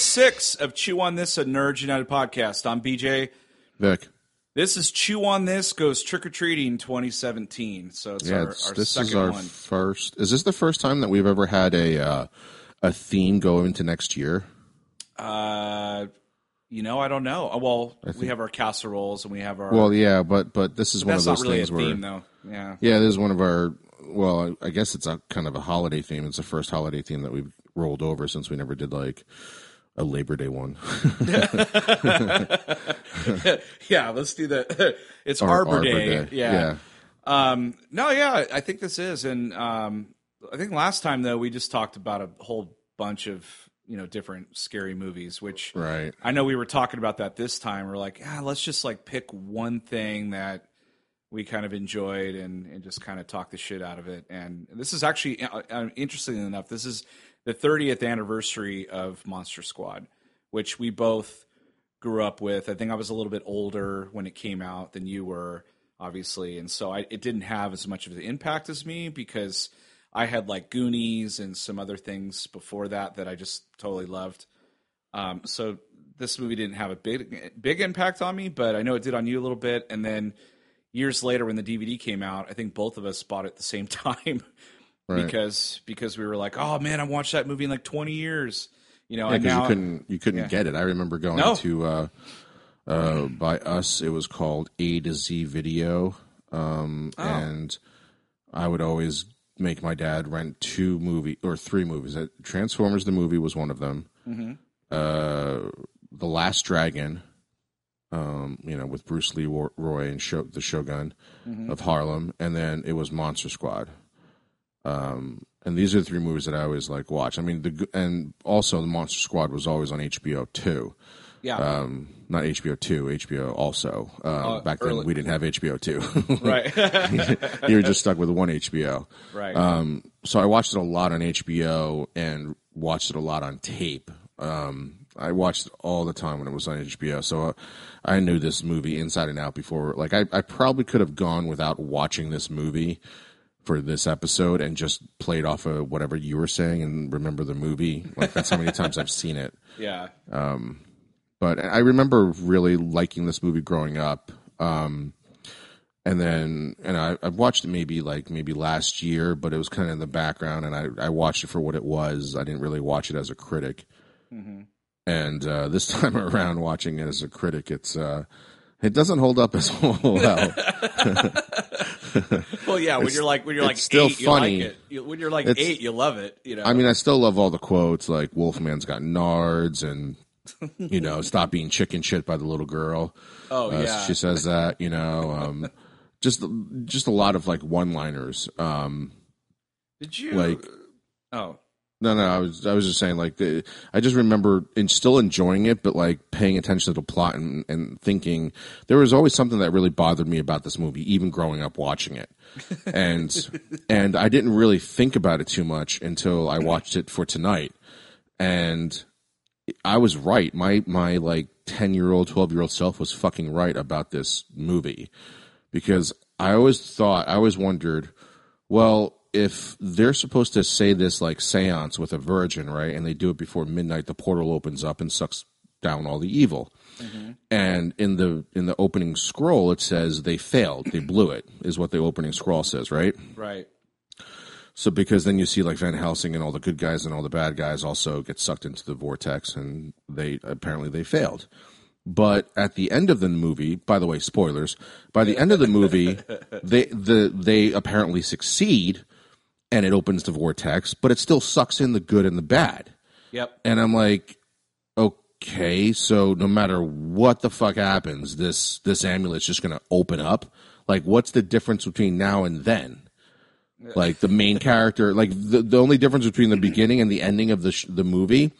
episode 106 of Chew on This, a Nerds United podcast. I'm BJ. Vic. This is Chew on This goes trick or treating 2017. So it's Yeah, our, it's- our this second is our one. first. Is this the first time that we've ever had a uh, a theme go into next year? Uh, you know, I don't know. Uh, Well, we have our casseroles and we have our. Well, yeah, but but this is one of those really a things where theme, though. Yeah. yeah, this is one of our. Well, I guess it's a kind of a holiday theme. It's the first holiday theme that we've rolled over since we never did like a Labor Day one. yeah, let's do that. it's Or Arbor, Arbor Day. Day. Yeah. Yeah. Um, no, yeah, I think this is, and um, I think last time though we just talked about a whole bunch of you know different scary movies, which Right. I know we were talking about that this time. We're like, ah, let's just like pick one thing that we kind of enjoyed and, and just kind of talk the shit out of it. And this is actually, uh, uh, interestingly enough, this is the 30th anniversary of Monster Squad, which we both grew up with. I think I was a little bit older when it came out than you were, obviously, and so I, it didn't have as much of an impact as me because I had like Goonies and some other things before that that I just totally loved. Um, so this movie didn't have a big big impact on me, but I know it did on you a little bit. And then years later, when the DVD came out, I think both of us bought it at the same time Right. because because we were like, oh man, I watched that movie in like twenty years. You know, Yeah, and because now you couldn't you couldn't yeah. get it. I remember going No. to uh, uh, by us. It was called A to Z Video, um, Oh. and I would always make my dad rent two movie or three movies. Uh, Transformers the movie was one of them. Mm-hmm. Uh, the Last Dragon, um, you know, with Bruce Leroy and the Shogun Mm-hmm. of Harlem, and then it was Monster Squad. Um, and these are the three movies that I always like watch. I mean, the and also the Monster Squad was always on HBO too. yeah, Um, not HBO two, HBO also. Um, Uh, back then early- we didn't have HBO two. right, you were just stuck with one HBO. right, Um, so I watched it a lot on HBO and watched it a lot on tape. Um, I watched it all the time when it was on HBO. So uh, I knew this movie inside and out before. Like I, I probably could have gone without watching this movie for this episode and just played off of whatever you were saying and remember the movie. Like that's how many times I've seen it. yeah, Um, But I remember really liking this movie growing up. Um, and then, and I, I've watched it maybe like maybe last year, but it was kind of in the background, and I, I watched it for what it was. I didn't really watch it as a critic. And uh, this time around, watching it as a critic, it's uh, it doesn't hold up as well. Well, yeah, when you're like when you're like it's still eight, funny. you like it. You- when you're like It's- eight, you love it. You know, I mean, I still love all the quotes like "Wolfman's got nards" and you know, "Stop being chicken shit" by the little girl. oh Uh, yeah, she says that. You know, um, just just a lot of like one-liners. Um, did you like- Oh, No, no, I was I was just saying like the, I just remember and still enjoying it, but like paying attention to the plot and, and thinking there was always something that really bothered me about this movie, even growing up watching it, and and I didn't really think about it too much until I watched it for tonight, and I was right. My my like ten year old, twelve year old self was fucking right about this movie because I always thought I always wondered, well, if they're supposed to say this like seance with a virgin, right, and they do it before midnight, the portal opens up and sucks down all the evil. Mm-hmm. And in the in the opening scroll, it says they failed, they blew it, is what the opening scroll says, right? right. So because then you see like Van Helsing and all the good guys and all the bad guys also get sucked into the vortex, and they apparently they failed. But at the end of the movie, by the way, spoilers. By the end of the movie, they the they apparently succeed, and it opens the vortex, but it still sucks in the good and the bad. Yep. And I'm like, okay, so no matter what the fuck happens, this this amulet's just gonna open up. Like, what's the difference between now and then? Like the main character, like the the only difference between the beginning and the ending of the sh- the movie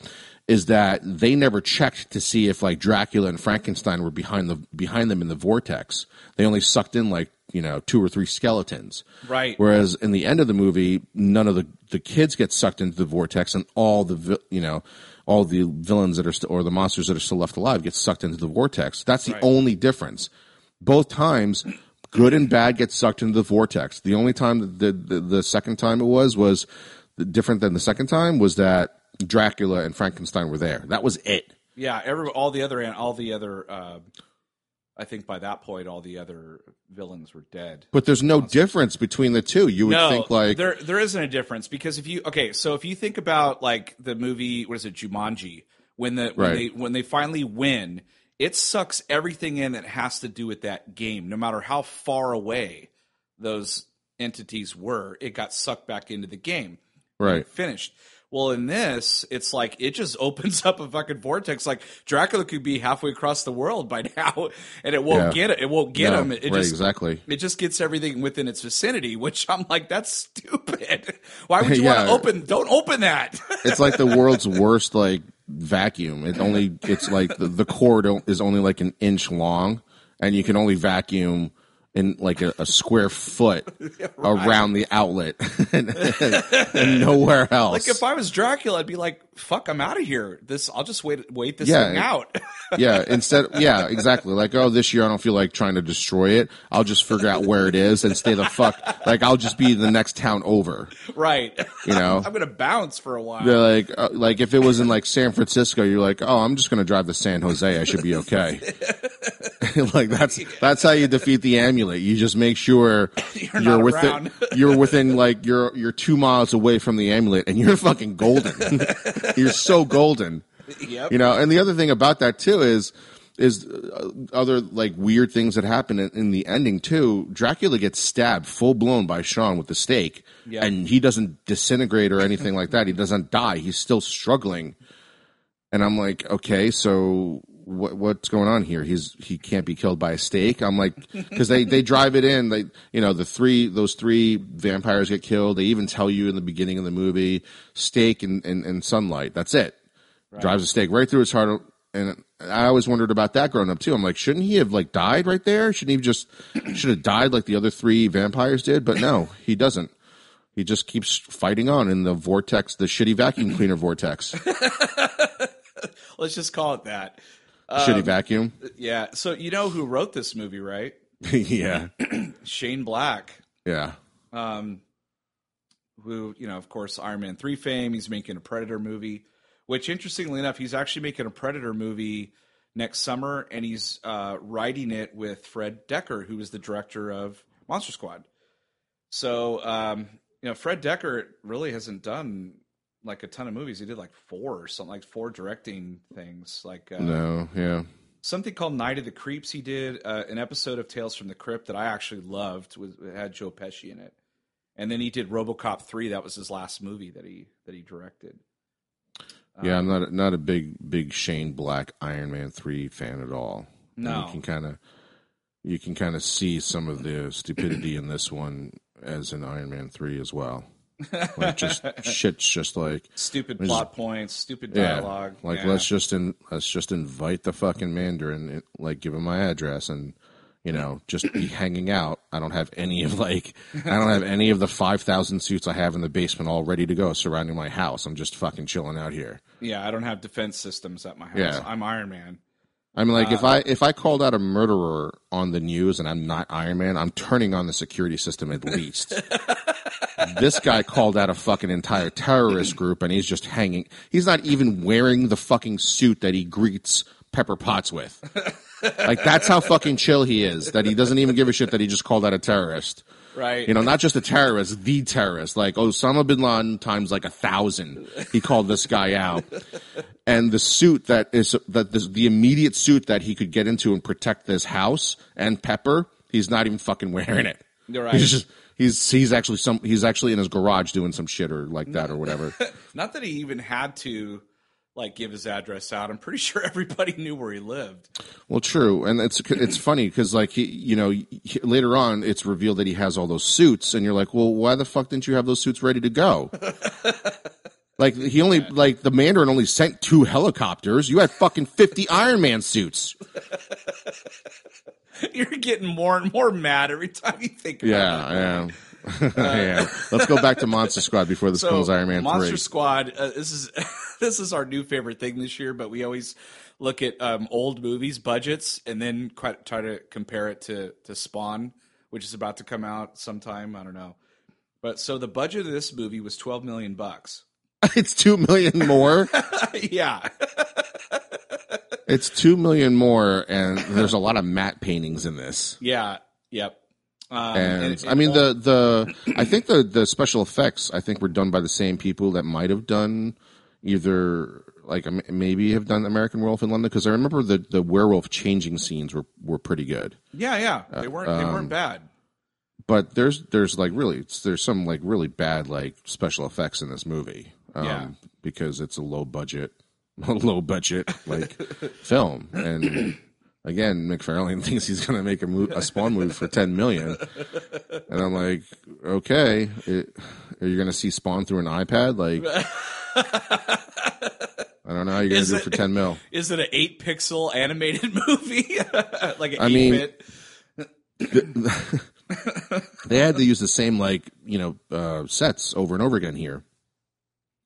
is that they never checked to see if like Dracula and Frankenstein were behind the behind them in the vortex. They only sucked in like you know two or three skeletons. Right. Whereas in the end of the movie, none of the the kids get sucked into the vortex, and all the you know all the villains that are st- or the monsters that are still left alive get sucked into the vortex. That's the Right. only difference. Both times, good and bad get sucked into the vortex. The only time the, the the second time it was was different than the second time was that Dracula and Frankenstein were there. That was it. Yeah, every all the other all the other. Uh, I think by that point, all the other villains were dead. But there's no difference between the two. You would no, think like there there isn't a difference because if you okay, so if you think about like the movie, what is it, Jumanji? When the when Right. they when they finally win, it sucks everything in that has to do with that game, no matter how far away those entities were. It got sucked back into the game. right. finished. Well, in this, it's like it just opens up a fucking vortex. Like Dracula could be halfway across the world by now, and it won't Yeah. get it. It won't get No, him. It right, just exactly. it just gets everything within its vicinity. Which I'm like, that's stupid. Why would you Yeah. want to open? Don't open that. It's like the world's worst like vacuum. It only it's like the, the cord is only like an inch long, and you can only vacuum in like a, a square foot around the outlet, and, and nowhere else. like if I was Dracula, I'd be like, "Fuck, I'm out of here. This, I'll just wait, wait this Yeah. thing out." yeah, instead, yeah, exactly. Like, oh, this year I don't feel like trying to destroy it. I'll just figure out where it is and stay the fuck. Like, I'll just be the next town over. right. You know? I'm gonna bounce for a while. They're like, uh, like if it was in like San Francisco, you're like, oh, I'm just gonna drive to San Jose. I should be okay. like that's that's how you defeat the amulet. You just make sure you're, not within you're within like you're you're two miles away from the amulet, and you're fucking golden. you're so golden. Yep. You know, and the other thing about that too is is uh, other like weird things that happen in, in the ending too. Dracula gets stabbed full blown by Sean with the stake, Yeah. and he doesn't disintegrate or anything like that. He doesn't die. He's still struggling. And I'm like, okay, so what what's going on here? He's he can't be killed by a stake. I'm like, because they they drive it in. They you know the three those three vampires get killed. They even tell you in the beginning of the movie, stake and and, and sunlight. That's it. Drives a stake right through his heart. And I always wondered about that growing up too. I'm like, shouldn't he have like died right there? Shouldn't he just should have died like the other three vampires did? But no, he doesn't. He just keeps fighting on in the vortex, the shitty vacuum cleaner vortex. Let's just call it that. Shitty vacuum. Yeah. So you know who wrote this movie, right? yeah. Shane Black. Yeah. um, who you know, of course, Iron Man three fame. He's making a Predator movie, which interestingly enough, he's actually making a Predator movie next summer, and he's uh, writing it with Fred Dekker, who is the director of Monster Squad. So um, you know, Fred Dekker really hasn't done like a ton of movies. He did like four or something, like four directing things, like uh, No. Yeah. something called Night of the Creeps. He did uh, an episode of Tales from the Crypt that I actually loved. Was it had Joe Pesci in it, and then he did RoboCop three. That was his last movie that he that he directed. Yeah. I'm not not a big big Shane Black Iron Man three fan at all. And No. You can kind of you can kind of see some of the stupidity in this one as in Iron Man three as well. Like just shit's just like Stupid plot points, stupid yeah, dialogue. like Yeah. let's just in let's just invite the fucking Mandarin, and, like give him my address, and you know just be hanging out. I don't have any of like I don't have any of the five thousand suits I have in the basement all ready to go surrounding my house. I'm just fucking chilling out here. yeah. I don't have defense systems at my house. Yeah. I'm Iron Man. I mean, like if Uh, I if I called out a murderer on the news and I'm not Iron Man, I'm turning on the security system at least. this guy called out a fucking entire terrorist group, and he's just hanging. He's not even wearing the fucking suit that he greets Pepper Potts with. like that's how fucking chill he is. That he doesn't even give a shit that he just called out a terrorist. Right. You know, not just a terrorist, the terrorist. Like Osama bin Laden times like a thousand. He called this guy out, and the suit that is that this, the immediate suit that he could get into and protect this house and Pepper. He's not even fucking wearing it. You're right. He's just he's he's actually some he's actually in his garage doing some shit or like that or whatever. Not that he even had to like give his address out. I'm pretty sure everybody knew where he lived. Well, true, and it's it's funny because like he, you know, he, later on it's revealed that he has all those suits, and you're like, well, why the fuck didn't you have those suits ready to go? like he only like the Mandarin only sent two helicopters. You had fucking fifty Iron Man suits. You're getting more and more mad every time you think about it. Yeah, yeah. yeah. Let's go back to Monster Squad before this becomes Iron Man Monster three. Squad. Uh, this is this is our new favorite thing this year. But we always look at um, old movies budgets and then quite try to compare it to to Spawn, which is about to come out sometime. I don't know. But so the budget of this movie was twelve million bucks. it's two million more. yeah. It's two million more, and there's a lot of matte paintings in this. Yeah. Yep. Um, And, it- I mean the the I think the the special effects I think were done by the same people that might have done either like um, maybe have done American Werewolf in London because I remember the the werewolf changing scenes were were pretty good. Yeah, yeah. They weren't. They um, weren't bad. but there's there's like really it's, there's some like really bad like special effects in this movie um, Yeah. because it's a low budget low budget like film. And again McFarlane thinks he's gonna make a, a Spawn movie for 10 million. And I'm like okay it, are you gonna see Spawn through an iPad? Like I don't know how you're gonna do it- for 10 mil. Is it an eight pixel animated movie? like an I mean- bit? they had to use the same like you know uh, sets over and over again here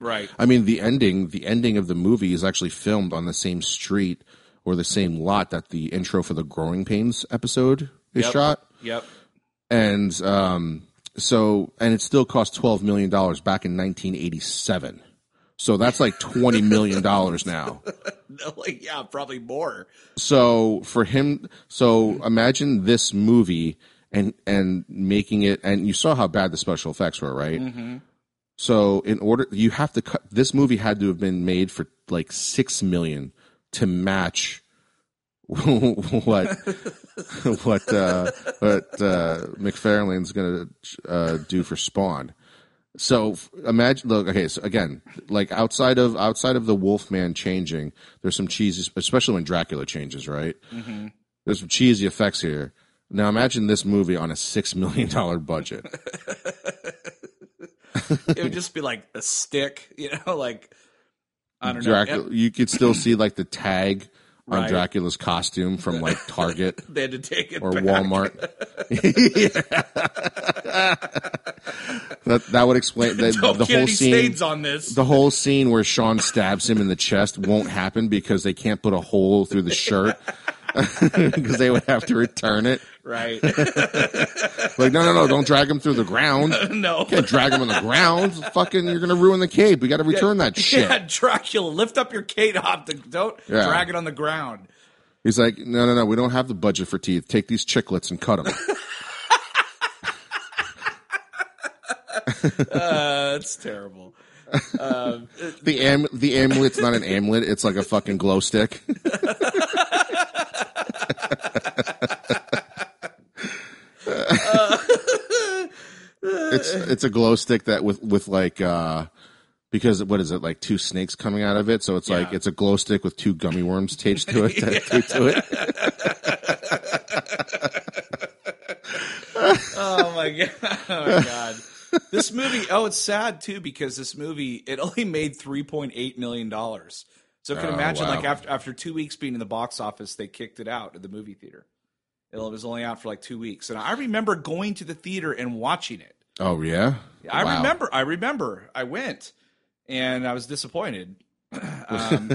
Right. I mean, the ending, the ending of the movie is actually filmed on the same street or the same lot that the intro for the Growing Pains episode is Yep. shot. Yep. And um, so, and it still cost twelve million dollars back in 1987. So that's like twenty million dollars now. like yeah, probably more. So for him, so imagine this movie and and making it, and you saw how bad the special effects were, right? Mm-hmm. So in order, you have to cut. This movie had to have been made for like six million to match what what uh, what uh, McFarlane's gonna uh, do for Spawn. So imagine, look, okay. So again, like outside of outside of the Wolfman changing, there's some cheesy, especially when Dracula changes, right? There's some cheesy effects here. Now imagine this movie on a six million dollar budget. It would just be like a stick, you know, like I don't know. Dracula, you could still see like the tag on Right. Dracula's costume from like Target They had to take it or back. Walmart. that that would explain the, the whole scene. on this. The whole scene where Sean stabs him in the chest won't happen because they can't put a hole through the shirt because they would have to return it. Right. Like, no, no, no, don't drag him through the ground. no. Can't drag him on the ground. Fucking, you're gonna ruin the cape. We got to return that shit. Yeah, Dracula, lift up your cape off. The, don't Yeah. drag it on the ground. He's like, no, no, no, we don't have the budget for teeth. Take these chiclets and cut them. Uh, that's terrible. Um, The am the amulet's not an amulet. It's like a fucking glow stick. It's it's a glow stick that with with like uh because what is it like two snakes coming out of it? So it's like it's a glow stick with two gummy worms taped to it. taped to it. oh my god! Oh my god! This movie. Oh, it's sad too because this movie it only made three point eight million dollars. So can Oh, imagine wow. like after after two weeks being in the box office, they kicked it out of the movie theater. It was only out for like two weeks, and I remember going to the theater and watching it. Oh yeah, I Wow. remember. I remember. I went, and I was disappointed. um,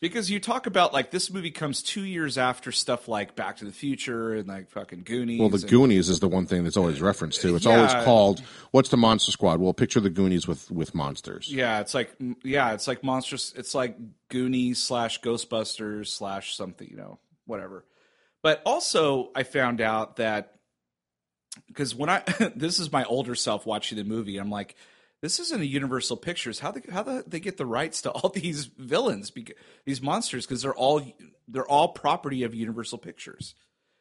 because you talk about like this movie comes two years after stuff like Back to the Future and like fucking Goonies. Well, the and- Goonies is the one thing that's always referenced to. It's Yeah. always called "What's the Monster Squad?" Well, picture the Goonies with with monsters. Yeah, it's like yeah, it's like monstrous. It's like Goonies slash Ghostbusters slash something, you know, whatever. But also, I found out that because when I this is my older self watching the movie, I'm like, this isn't a Universal Pictures. How they how the, they get the rights to all these villains, beca- these monsters, because they're all they're all property of Universal Pictures.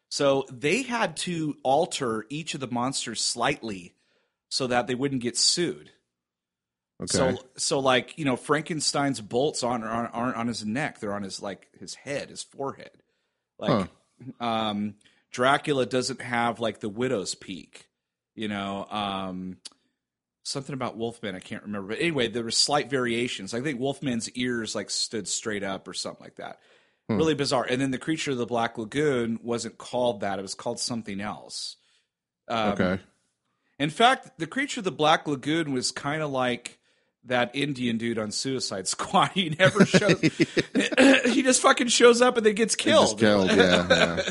So they had to alter each of the monsters slightly so that they wouldn't get sued. Okay. So, so like you know, Frankenstein's bolts aren't, aren't aren't on his neck; they're on his like his head, his forehead. Like, um, Dracula doesn't have like the widow's peak. You know, um, something about Wolfman I can't remember, but anyway, there were slight variations. I think Wolfman's ears like stood straight up or something like that. Really bizarre. And then the creature of the Black Lagoon wasn't called that; it was called something else. Um, okay. in fact, the creature of the Black Lagoon was kind of like that Indian dude on Suicide Squad. He never shows. he just fucking shows up and then gets killed. Killed. Yeah,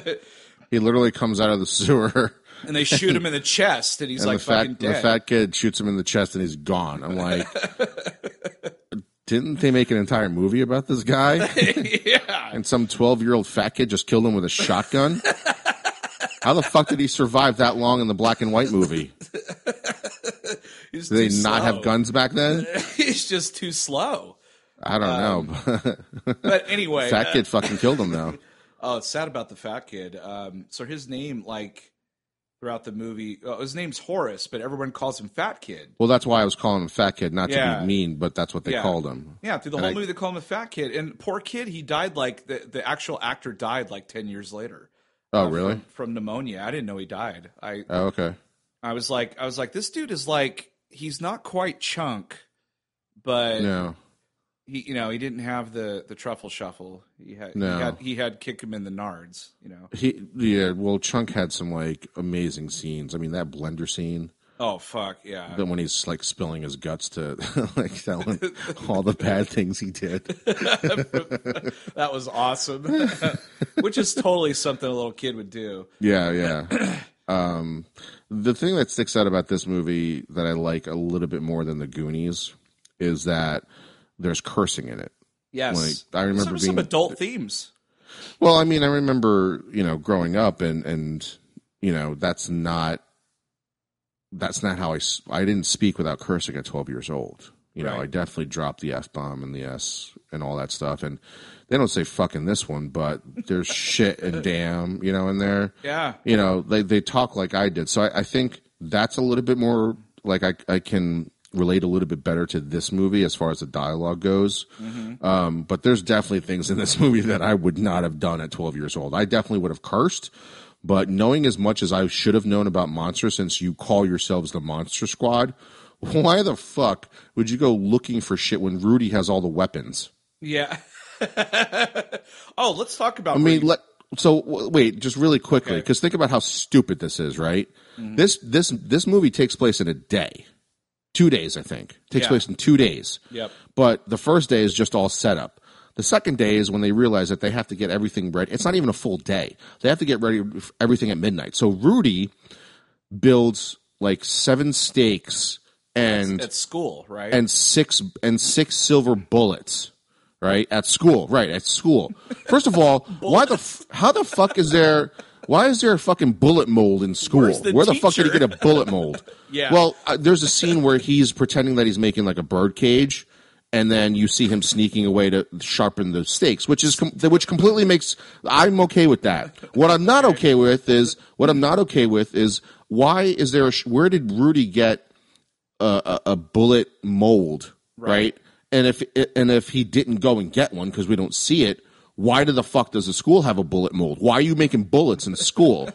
yeah. He literally comes out of the sewer and they shoot him in the chest, and he's and like the fat fucking the fat kid shoots him in the chest and he's gone. I'm like, didn't they make an entire movie about this guy? yeah, and some 12 year old fat kid just killed him with a shotgun? How the fuck did he survive that long in the black and white movie? He's Did they not slow. have guns back then? he's just too slow. I don't know. But anyway, fat uh, kid fucking killed him though. Oh, it's sad about the fat kid. Um, so his name, like throughout the movie, uh, his name's Horace, but everyone calls him Fat Kid. Well, that's why I was calling him fat kid, not to be mean, but that's what they Yeah. called him. Yeah, through the And whole I- movie they call him a fat kid, and poor kid, he died like the the actual actor died like ten years later. Oh, uh, really? From, from pneumonia. I didn't know he died. I Oh, okay. I was like I was like this dude is like he's not quite chunk, but No. he you know he didn't have the the truffle shuffle. He had No. he had he had kick him in the nards. You know. He, yeah, well, Chunk had some like amazing scenes. I mean, that blender scene, Oh fuck yeah. then when he's like spilling his guts to like telling all the bad things he did. that was awesome. Which is totally something a little kid would do. Yeah, yeah. um, the thing that sticks out about this movie that I like a little bit more than the Goonies is that there's cursing in it. Yes. Like, I remember some, some being- adult themes. Well, I mean, I remember, you know, growing up and, and, you know, that's not, that's not how I I didn't speak without cursing at 12 years old. You know, Right. I definitely dropped the F bomb and the S and all that stuff. And they don't say fucking this one, but there's shit and damn, you know, in there. Yeah. You know, they, they talk like I did. So I, I think that's a little bit more like I, I can relate a little bit better to this movie as far as the dialogue goes. Um, but there's definitely things in this movie that I would not have done at 12 years old. I definitely would have cursed, but knowing as much as I should have known about Monster, since you call yourselves the Monster Squad, why the fuck would you go looking for shit when Rudy has all the weapons? Yeah. oh, let's talk about. I mean, let so w- wait, just really quickly, Okay. because think about how stupid this is, right? Mm-hmm. This this this movie takes place in a day, two days, I think. Takes Yeah. place in two days. Yep. But the first day is just all set up. The second day is when they realize that they have to get everything ready. It's not even a full day. They have to get ready everything at midnight. So Rudy builds like seven stakes and at school, right? and six and six silver bullets right? At school right at school. First of all why the f- how the fuck is there why is there a fucking bullet mold in school? The where the fuck did he get a bullet mold? Yeah. well uh, there's a scene where he's pretending that he's making like a bird cage and then you see him sneaking away to sharpen the stakes which is com- which completely makes i'm okay with that. What i'm not okay with is what i'm not okay with is why is there a sh- where did rudy get a, a, a bullet mold, right? And if and if he didn't go and get one because we don't see it, why the fuck does the school have a bullet mold? Why are you making bullets in the school?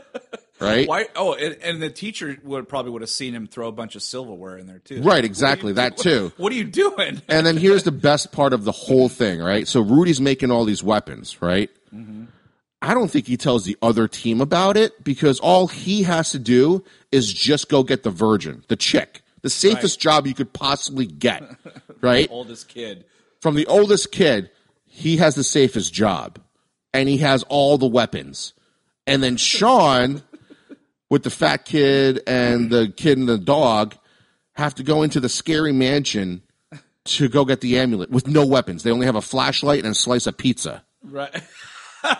right? Why? Oh, and, and the teacher would probably would have seen him throw a bunch of silverware in there too. Right, exactly, that too. What are you doing? And then here's the best part of the whole thing, right? So Rudy's making all these weapons, right? Mm-hmm. I don't think he tells the other team about it because all he has to do is just go get the virgin, the chick, the safest job you could possibly get, right? Oldest kid. from the oldest kid, he has the safest job, and he has all the weapons. And then Sean, with the fat kid and the kid and the dog, have to go into the scary mansion to go get the amulet with no weapons. They only have a flashlight and a slice of pizza. Right.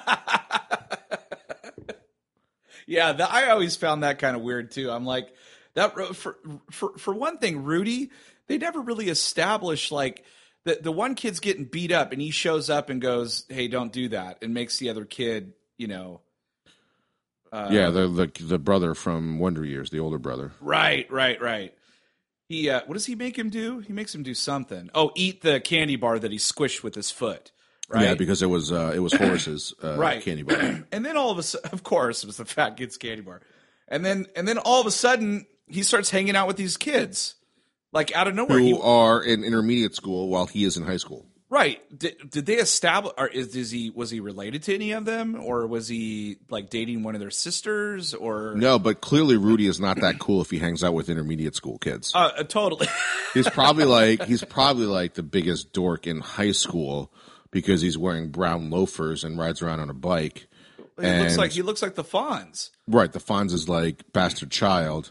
yeah, the, I always found that kind of weird too. I'm like that for for for one thing, Rudy. They never really established like the the one kid's getting beat up, and he shows up and goes, "Hey, don't do that," and makes the other kid, you know, yeah, the, the the brother from Wonder Years, the older brother. Right, right, right. He uh, what does he make him do? He makes him do something. Oh, eat the candy bar that he squished with his foot. Right. Yeah, because it was uh, it was Horace's uh, Right. candy bar. and then all of a sudden, of course, it was the fat kid's candy bar. And then and then all of a sudden, he starts hanging out with these kids, like out of nowhere. Who He, are in intermediate school while he is in high school. right? Did, did they establish? Or is, is he was he related to any of them, or was he like dating one of their sisters, or No, but clearly Rudy is not that cool if he hangs out with intermediate school kids. uh, uh, totally? He's probably like he's probably like the biggest dork in high school because he's wearing brown loafers and rides around on a bike He looks like he looks like the Fonz. Right. The Fonz is like bastard child.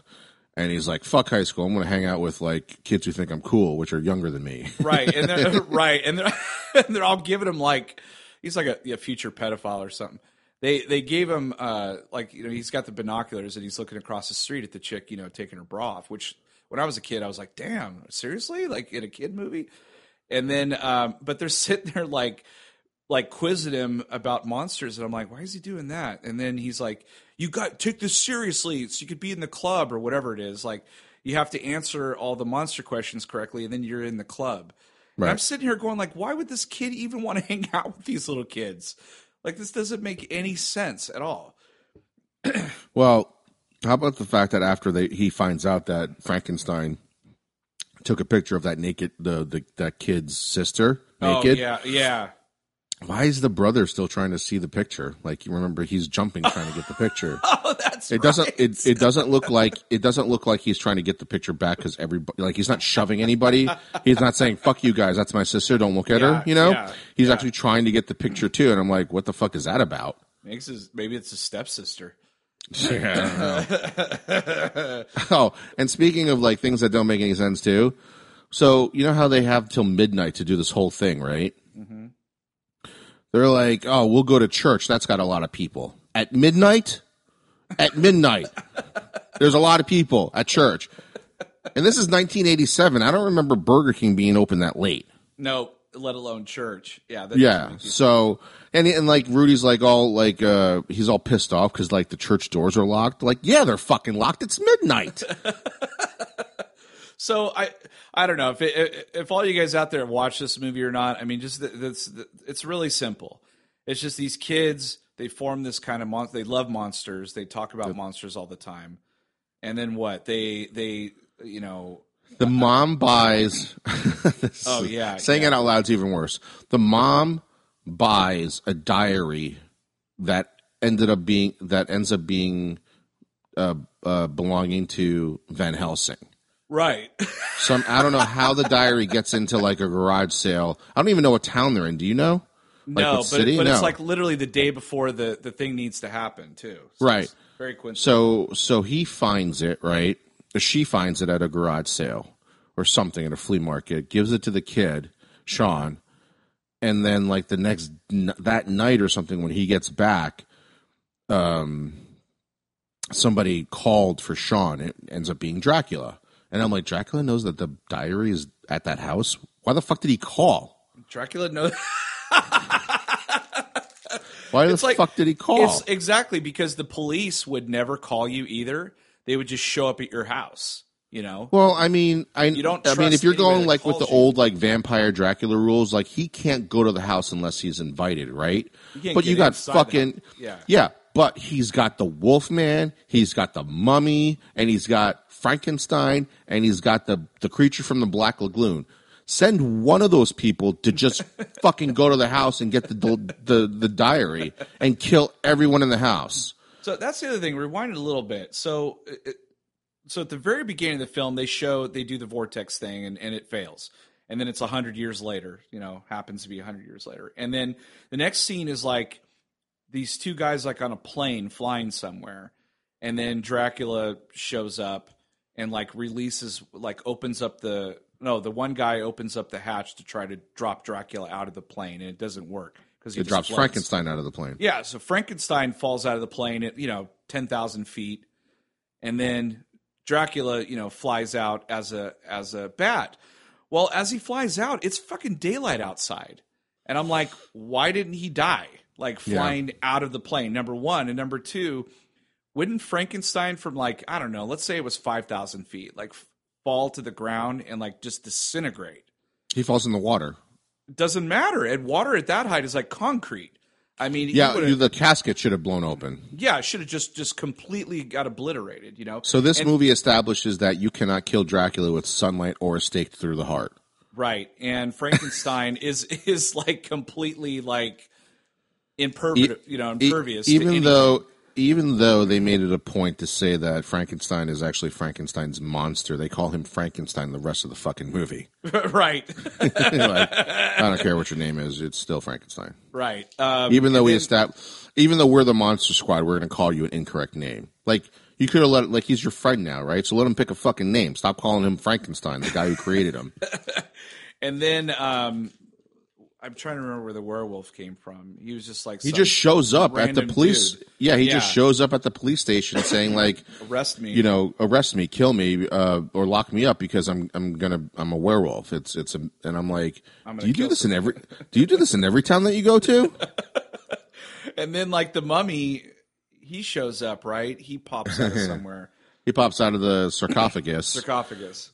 And he's like, fuck high school. I'm going to hang out with like kids who think I'm cool, which are younger than me. right. And they're right. And they're and they're all giving him like he's like a, a future pedophile or something. They they gave him uh like you know he's got the binoculars and he's looking across the street at the chick you know taking her bra off which when i was a kid i was like damn seriously? Like in a kid movie? And then um but they're sitting there like like quizzing him about monsters and i'm like why is he doing that? And then he's like you got take this seriously so you could be in the club or whatever it is. Like you have to answer all the monster questions correctly and then you're in the club. And i'm sitting here going like why would this kid even want to hang out with these little kids? Like this doesn't make any sense at all. Well, how about the fact that after they he finds out that Frankenstein took a picture of that naked the, the that kid's sister oh, naked? oh yeah yeah Why is the brother still trying to see the picture? Like you remember he's jumping trying to get the picture. oh that's It doesn't. It, it doesn't look like it doesn't look like he's trying to get the picture back because everybody like he's not shoving anybody. He's not saying "fuck you guys." That's my sister. Don't look at Yeah, her. You know. yeah, he's yeah. actually trying to get the picture too. And I'm like, what the fuck is that about? makes his maybe it's his stepsister Yeah. oh, and speaking of like things that don't make any sense too. So you know how they have till midnight to do this whole thing, right? Mm-hmm. They're like, oh, we'll go to church. That's got a lot of people at midnight. At midnight, there's a lot of people at church, and this is 1987. I don't remember Burger King being open that late. no let alone church yeah Yeah. doesn't make any So and and like Rudy's like all like uh he's all pissed off because like the church doors are locked. Like yeah, they're fucking locked. It's midnight. So I I don't know if it, if all you guys out there watch this movie or not. I mean, just th- that's it's really simple. It's just these kids they form this kind of monster. They love monsters. They talk about monsters all the time. And then what? They they you know The mom buys. oh yeah saying yeah. it out loud is even worse. The mom buys a diary that ended up being that ends up being uh, uh, belonging to Van Helsing. Right. so I don't know how the diary gets into like a garage sale. I don't even know what town they're in. Do you know? Like no, but, city? but it's like literally the day before the the thing needs to happen too. So Right. Very coincidental. So so he finds it right. Or She finds it at a garage sale or something at a flea market. Gives it to the kid, Sean, and then like the next that night or something when he gets back, um, somebody called for Sean. It ends up being Dracula, and I'm like, Dracula knows that the diary is at that house. Why the fuck did he call? Dracula knows. Why the It's like- fuck did he call? It's exactly because the police would never call you either. They would just show up at your house. You know. Well, I mean, I don't I mean, if you're going like with the you. old like vampire Dracula rules, like he can't go to the house unless he's invited, right? can't But you got fucking. Yeah. yeah. But he's got the Wolfman, he's got the Mummy, and he's got Frankenstein, and he's got the the creature from the Black Lagoon. Send one of those people to just fucking go to the house and get the the the diary and kill everyone in the house. So that's the other thing. Rewind it a little bit. So, it, so at the very beginning of the film, they show they do the vortex thing, and, and it fails. And then it's a hundred years later. You know, happens to be a hundred years later. And then the next scene is like these two guys like on a plane flying somewhere, and then Dracula shows up and like releases, like opens up the no, the one guy opens up the hatch to try to drop Dracula out of the plane, and it doesn't work because he It drops floats. Frankenstein out of the plane. Yeah, so Frankenstein falls out of the plane at you know ten thousand feet, and then Dracula you know flies out as a as a bat. Well, as he flies out, it's fucking daylight outside, and I'm like, why didn't he die? Like Yeah. flying out of the plane. Number one, and number two, wouldn't Frankenstein from like I don't know, let's say it was five thousand feet, like fall to the ground and like just disintegrate? He falls in the water. Doesn't matter. And water at that height is like concrete. I mean, Yeah, you- the casket should have blown open. yeah, it should have just just completely got obliterated, you know. So this And- movie establishes that you cannot kill Dracula with sunlight or a stake through the heart. right, and Frankenstein is is like completely like impervious, you know, impervious. even though even though they made it a point to say that Frankenstein is actually Frankenstein's monster, they call him Frankenstein the rest of the fucking movie. right, like, I don't care what your name is; it's still Frankenstein. right. Um, Even though we then- established, even though we're the Monster Squad, we're going to call you an incorrect name. Like you could have let, like he's your friend now, right? So let him pick a fucking name. Stop calling him Frankenstein, the guy who created him. and then um, I'm trying to remember where the werewolf came from. He was just like He just shows up at the police. dude. Yeah, he Yeah. just shows up at the police station saying like, arrest me. you know, arrest me, kill me, uh, or lock me up because I'm I'm gonna I'm a werewolf. It's it's a and I'm like, I'm do you do this in every do you do this in every town that you go to? and then like the mummy, he shows up. Right, he pops out of somewhere. He pops out of the sarcophagus Sarcophagus.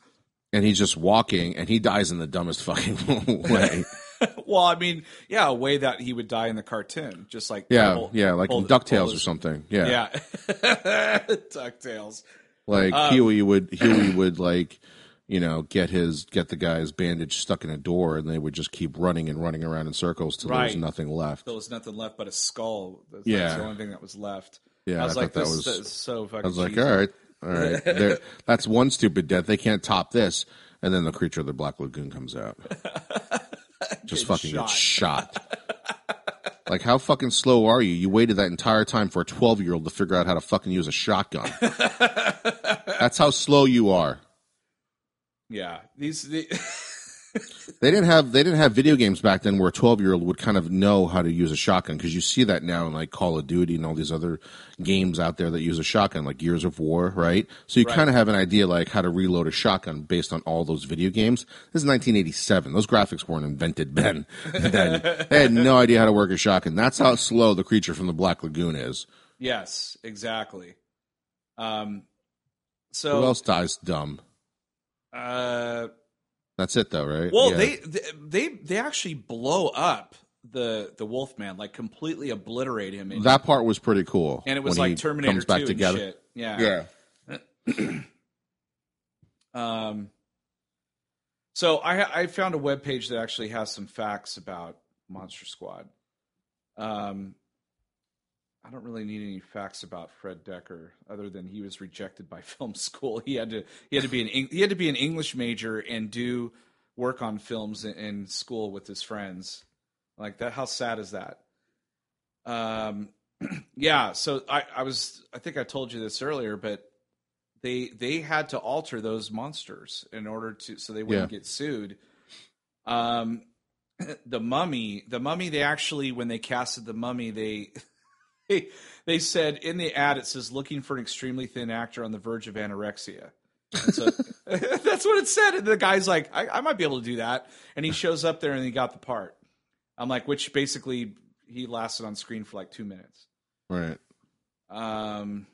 and he's just walking and he dies in the dumbest fucking way. Well, I mean, yeah, a way that he would die in the cartoon, just like Yeah, yeah, like in Ducktales or something. Yeah, Yeah, Ducktales. like Um, Huey would Huey would like you know get his get the guy's bandage stuck in a door and they would just keep running and running around in circles till there was nothing left. There was nothing left but a skull. That's, Yeah. that's the only thing that was left. Yeah, I was I like, that this was- is so fucking. I was like, cheesy. all right, all right, There- that's one stupid death. They can't top this. And then the creature of the Black Lagoon comes out, just fucking shot. shot. like, how fucking slow are you? You waited that entire time for a twelve-year-old to figure out how to fucking use a shotgun. that's how slow you are. Yeah, these. The, They didn't have they didn't have video games back then where a twelve year old would kind of know how to use a shotgun because you see that now in like Call of Duty and all these other games out there that use a shotgun like Gears of War, right? So you Right. kind of have an idea like how to reload a shotgun based on all those video games. This is 1987. Those graphics weren't invented then. then they had no idea how to work a shotgun. That's how slow the creature from the Black Lagoon is. yes, exactly. Um. so Who else dies dumb? uh, That's it though, right? well, Yeah. they they they actually blow up the the Wolfman, like completely obliterate him, and, that part was pretty cool. and it was like Terminator comes back together. Yeah. Yeah. Um, so I I found a web page that actually has some facts about Monster Squad. Um, I don't really need any facts about Fred Dekker other than he was rejected by film school. He had to he had to be an he had to be an English major and do work on films in, in school with his friends. Like that, how sad is that? Um, yeah. So I I was I think I told you this earlier, but they they had to alter those monsters in order to so they wouldn't Yeah. get sued. Um, the mummy, the mummy, they actually when they casted the mummy, they they they said in the ad it says looking for an extremely thin actor on the verge of anorexia. So that's what it said. And the guy's like, I, I might be able to do that. And he shows up there and he got the part. I'm like, which basically he lasted on screen for like two minutes. Right. Um,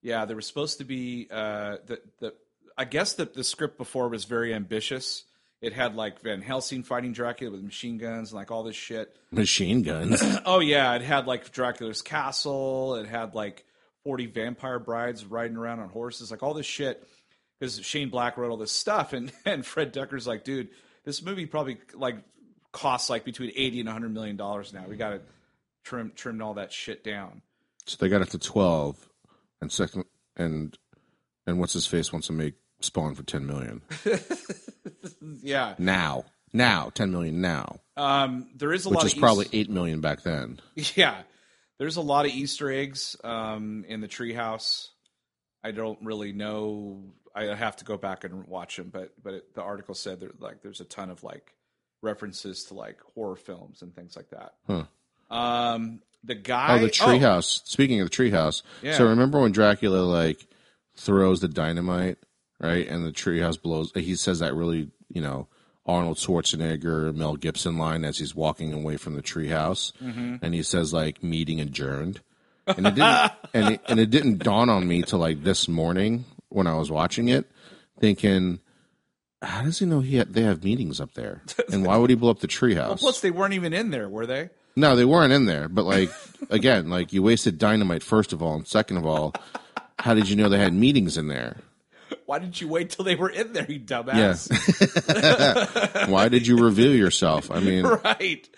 yeah, there was supposed to be uh, the the. I guess that the script before was very ambitious. It had like Van Helsing fighting Dracula with machine guns and like all this shit. Machine guns. Oh yeah, it had like Dracula's castle. It had like forty vampire brides riding around on horses, like all this shit. Because Shane Black wrote all this stuff, and and Fred Dekker's like, dude, this movie probably like costs like between eighty and hundred million dollars now. We got to trim trim all that shit down. So they got it to twelve, and second, and and what's his face wants to make Spawn for ten million Yeah, now. Now ten million now, um, there is a which lot is of probably East- eight million back then. yeah. There's a lot of Easter eggs um, in the treehouse. I don't really know. I have to go back and watch them, but but it, the article said that like there's a ton of like references to like horror films and things like that. Huh. Um, the guy. Oh, the treehouse. Speaking of the treehouse, Yeah. so remember when Dracula like throws the dynamite, right? And the treehouse blows. He says that really, you know, Arnold Schwarzenegger, Mel Gibson line as he's walking away from the treehouse, Mm-hmm. and he says like meeting adjourned. And it didn't, and it, and it didn't dawn on me till like this morning when I was watching it, thinking. How does he know he had, they have meetings up there? And why would he blow up the treehouse? Plus, they weren't even in there, were they? No, they weren't in there. But like again, like you wasted dynamite first of all, and second of all, how did you know they had meetings in there? Why didn't you wait till they were in there, you dumbass? Yeah. Why did you reveal yourself? I mean, right.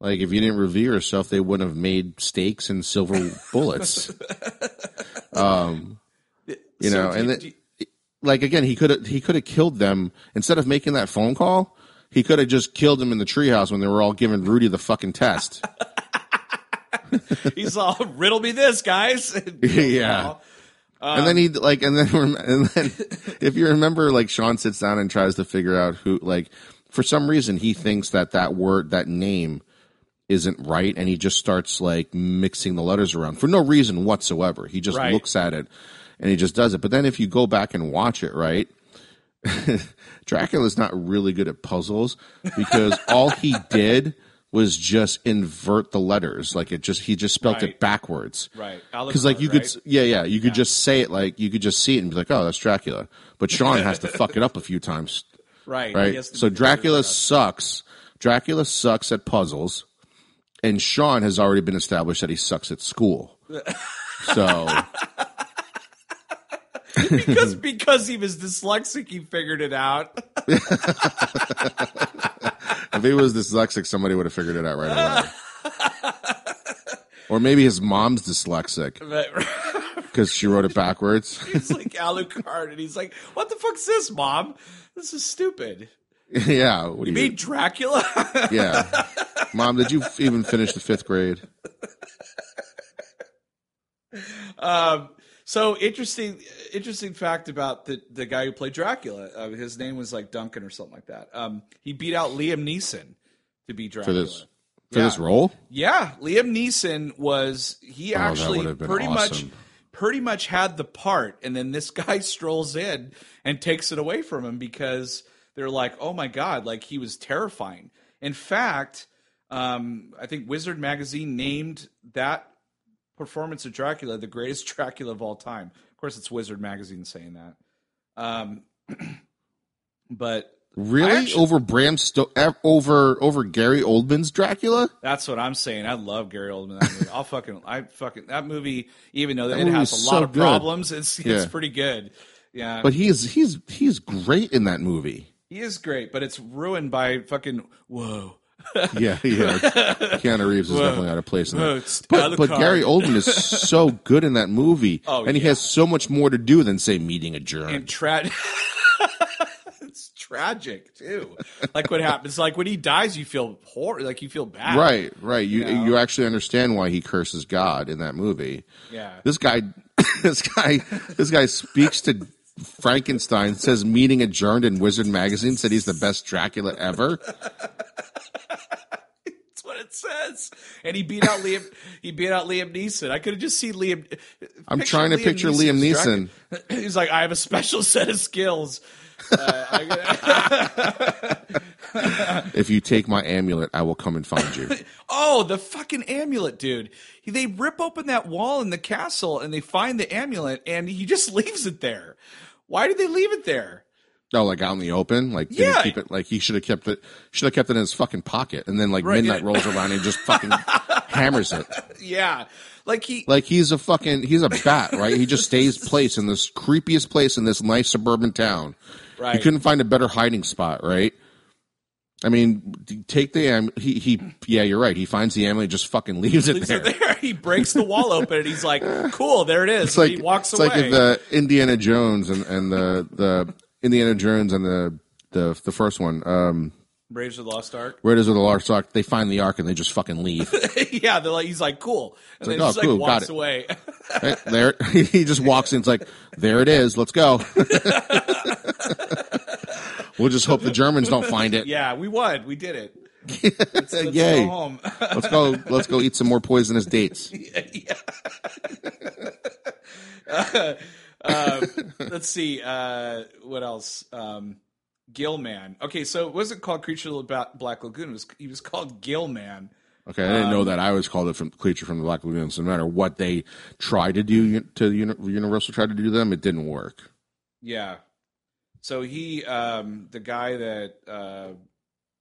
Like if you didn't reveal yourself, they wouldn't have made stakes and silver bullets. um, you So know, do and you- like again, he could have he could have killed them instead of making that phone call. He could have just killed them in the treehouse when they were all giving Rudy the fucking test. he's all riddle me this, guys. Yeah. And then um, he like, and then and then if you remember, like Sean sits down and tries to figure out who, like, for some reason he thinks that that word, that name, isn't right, and he just starts like mixing the letters around for no reason whatsoever. He just Right. looks at it and he just does it. But then if you go back and watch it, right? Dracula's not really good at puzzles because all he did was just invert the letters. Like it just he just spelt Right. it backwards. Right. Because like you could, yeah, yeah, you could just say it like you could just see it and be like, oh, that's Dracula. But Sean has to fuck it up a few times, right? Right? So Dracula sucks. Dracula sucks at puzzles, and Sean has already been established that he sucks at school. So because because he was dyslexic, he figured it out. if he was dyslexic, somebody would have figured it out right away. Or maybe his mom's dyslexic because she wrote it backwards. he's like Alucard, and he's like, "What the fuck's this, mom? This is stupid." yeah, what do You you? mean Dracula? Yeah, mom, did you even finish the fifth grade? um, so interesting, interesting fact about the the guy who played Dracula. Uh, his name was like Duncan or something like that. Um, he beat out Liam Neeson to be for Dracula. this for Yeah. this role. Yeah, Liam Neeson was he Oh, actually would have been pretty much pretty much had the part and then this guy strolls in and takes it away from him because they're like, "Oh my god, like he was terrifying." In fact, um, I think Wizard magazine named that performance of Dracula the greatest Dracula of all time. Of course, it's Wizard magazine saying that. Um, but Really, actually- over Bram Sto- over over Gary Oldman's Dracula? That's what I'm saying. I love Gary Oldman. That movie. I'll fucking, I fucking that movie. Even though That it has a lot so of good. problems, it's it's Yeah. pretty good. Yeah, But he's he's he's great in that movie. he is great, but it's ruined by fucking whoa. Yeah, yeah. Keanu Reeves is definitely out of place in that. But, but Gary Oldman is so good in that movie, Oh, and he yeah. has so much more to do than say meeting a germ. and tra- it's tragic too. Like what happens? Like when he dies, you feel horror. Like you feel bad. right, right. You know? you actually understand why he curses God in that movie. Yeah. This guy, this guy, this guy speaks to Frankenstein. Says meeting adjourned in Wizard magazine. Said he's the best Dracula ever. That's what it says. And he beat out Liam. He beat out Liam Neeson. I could have just seen Liam. I'm trying to picture Liam Neeson. He's like, I have a special set of skills. Uh, I- If you take my amulet, I will come and find you. oh, the fucking amulet, dude. They rip open that wall in the castle and they find the amulet, and he just leaves it there. Why did they leave it there? Oh, like out in the open, like didn't Yeah. keep it. Like he should have kept it. Should have kept it in his fucking pocket, and then like Right, midnight rolls around and just fucking hammers it. Yeah, like he. Like he's a fucking he's a bat, right? He just stays place in this creepiest place in this nice suburban town. Right. He couldn't find a better hiding spot, right? I mean, take the am. He he. Yeah, you're right. He finds the amulet, just fucking leaves it leaves there. it there. He breaks the wall open and he's like, "Cool, there it is." It's like he walks it's away. like the uh, Indiana Jones and, and the the Indiana Jones and the the the first one, um, Braves of the Lost Ark. Raiders of the Lost Ark. They find the Ark and they just fucking leave. yeah, they're like, he's like, "Cool," and like, then "Oh, just cool, got walks it." away. There, he just walks in. It's like, there it is. Let's go. we'll just hope the Germans don't find it. yeah, we won. We did it. Let's, let's Yay. go home. Let's go. Let's go eat some more poisonous dates. Um, let's see. Uh, what else? Um, Gilman. Okay, so it wasn't called Creature of the Black Lagoon. It was, he was called Gilman. Okay, I didn't know that. I always called it from creature from the Black Lagoon. So no matter what they tried to do to Uni- Universal tried to do them, it didn't work. Yeah. So he, um, the guy that uh,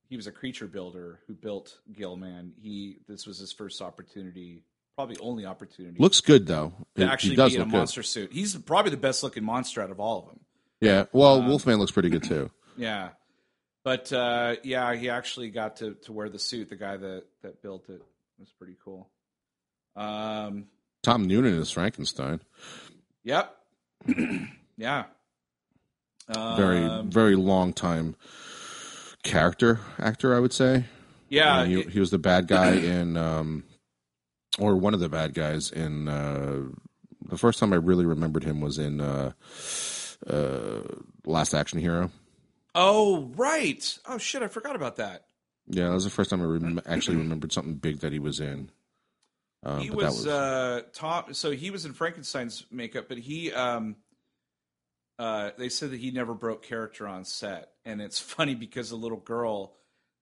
he was a creature builder who built Gilman. He this was his first opportunity, probably only opportunity Looks good though. to It- actually he does be in a look good. monster suit. He's probably the best looking monster out of all of them. Yeah. Well, Wolfman looks pretty good too. Yeah. But uh, yeah, he actually got to, to wear the suit. The guy that, that built it it was pretty cool. Um, Tom Noonan is Frankenstein. yep. yeah. Very Um, very long time character actor, I would say. yeah. He, it- he was the bad guy in, um, or one of the bad guys in. Uh, the first time I really remembered him was in uh, uh, Last Action Hero. oh, right. Oh, shit. I forgot about that. Yeah, that was the first time I rem- actually remembered something big that he was in. Um, he but was, that was uh Tom. So he was in Frankenstein's makeup, but he um uh they said that he never broke character on set, and it's funny because the little girl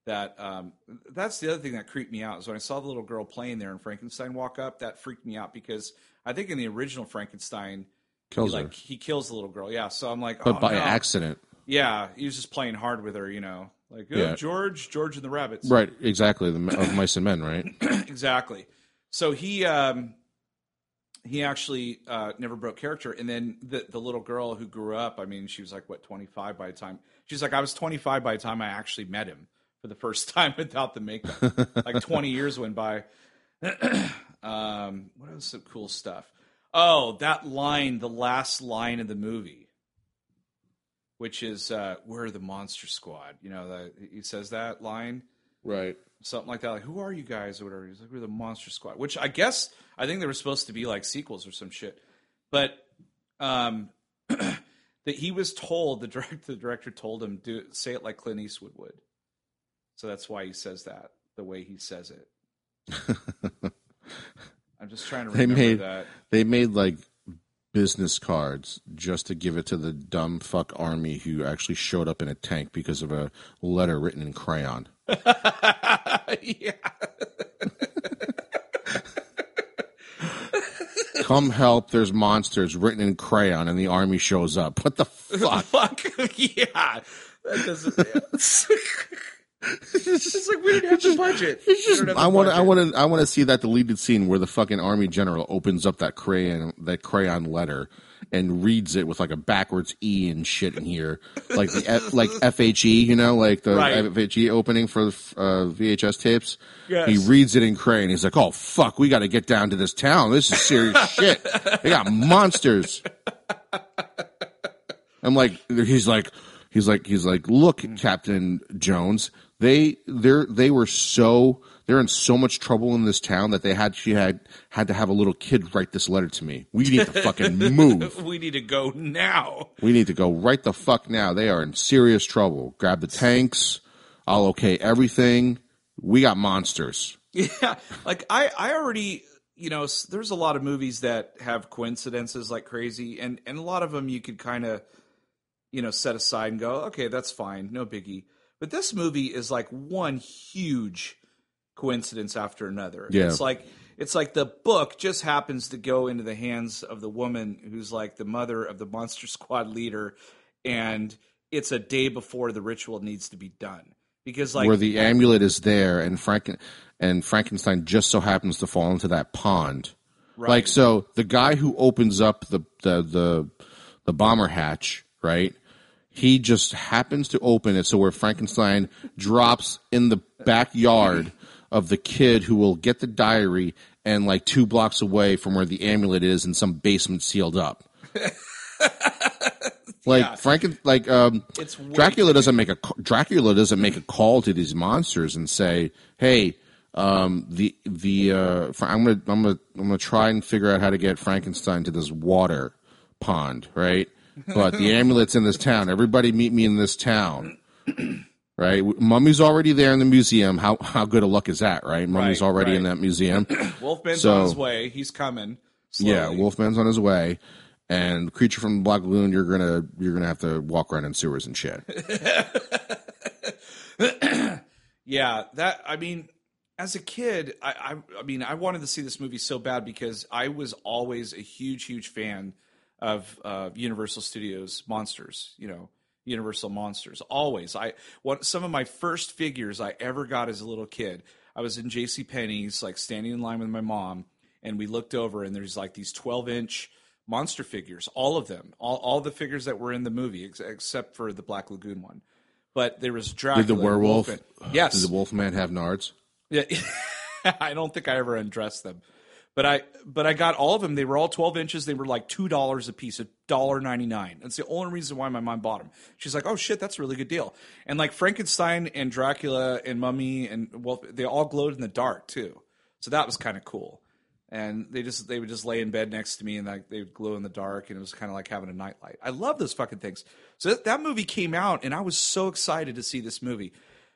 that um that's the other thing that creeped me out is when I saw the little girl playing there and Frankenstein walk up, that freaked me out because I think in the original Frankenstein. kills he, her, like he kills the little girl, yeah. So I'm like, but oh, by no. accident. yeah, he was just playing hard with her, you know, like oh, Yeah. George, George and the rabbits, Right, exactly. The of mice and men, right? exactly. So he um he actually uh never broke character and then the the little girl who grew up, I mean, she was like what 25 by the time. She's like I was 25 by the time I actually met him for the first time without the makeup. like 20 years went by. um what else some cool stuff? Oh, that line, the last line of the movie. Which is uh we're the monster squad. You know, that he says that line Right. something like that. Like, who are you guys or whatever? He's like, we're the Monster Squad. Which I guess I think they were supposed to be like sequels or some shit. But um, that he was told the director the director told him do say it like Clint Eastwood would. So that's why he says that the way he says it. I'm just trying to They remember made- that. They made like business cards just to give it to the dumb fuck army who actually showed up in a tank because of a letter written in crayon. yeah. Come help, there's monsters written in crayon and the army shows up. What the fuck? Fuck. yeah. That doesn't. It's just like we didn't have the budget. It's just, have the I want to, I want to, I want to see that deleted scene where the fucking army general opens up that crayon, that crayon letter, and reads it with like a backwards E and shit in here, like the F, like FHE, you know, like the Right. FHE opening for uh, VHS tapes. Yes. He reads it in crayon. He's like, "Oh fuck, we got to get down to this town. This is serious shit. They got monsters." I'm like, he's like, he's like, he's like, look, hmm. Captain Jones, they, they're, they were so, they're in so much trouble in this town that they had, she had, had to have a little kid write this letter to me. We need to fucking move. We need to go now. We need to go right the fuck now. They are in serious trouble. Grab the tanks. I'll okay everything. We got monsters. Yeah, like I, I already, you know, there's a lot of movies that have coincidences like crazy, and and a lot of them you could kind of, you know, set aside and go, okay, that's fine, no biggie. But this movie is like one huge coincidence after another. Yeah. It's like it's like the book just happens to go into the hands of the woman who's like the mother of the Monster Squad leader, and it's a day before the ritual needs to be done because like where the amulet is there and Franken and Frankenstein just so happens to fall into that pond. Right. Like so the guy who opens up the the the, the bomber hatch, right? He just happens to open it so where Frankenstein drops in the backyard of the kid who will get the diary and like two blocks away from where the amulet is in some basement sealed up. like Yeah. Franken like um It's Dracula doesn't make a Dracula doesn't make a call to these monsters and say, "Hey, um, the the uh, I'm gonna I'm gonna I'm gonna try and figure out how to get Frankenstein to this water pond, right? But the amulet's in this town. Everybody meet me in this town." Right, Mummy's already there in the museum. How how good a luck is that, right? Mummy's Right, already in right. that museum. Wolfman's So- on his way. He's coming. Yeah. Wolfman's on his way, and creature from the Black Lagoon. You're gonna you're gonna have to walk around in sewers and shit. Yeah, that I mean, as a kid, I, I I mean, I wanted to see this movie so bad because I was always a huge, huge fan of uh, Universal Studios monsters. You know, Universal monsters. Always, I what some of my first figures I ever got as a little kid. I was in J.C. Penney's, like standing in line with my mom, and we looked over, and there's like these 12 inch monster figures, all of them, all all the figures that were in the movie, ex- except for the Black Lagoon one but there was Dracula. Did the werewolf? Yes. Did the Wolfman have nards? Yeah, I don't think I ever undressed them, but I but I got all of them. They were all twelve inches. They were like two dollars a piece, a dollar ninety nine. That's the only reason why my mom bought them. She's like, "Oh shit, that's a really good deal." And like Frankenstein and Dracula and Mummy and well, they all glowed in the dark too, so that was kind of cool. And they just they would just lay in bed next to me and like they would glow in the dark and it was kind of like having a nightlight. I love those fucking things. So that, that movie came out and I was so excited to see this movie.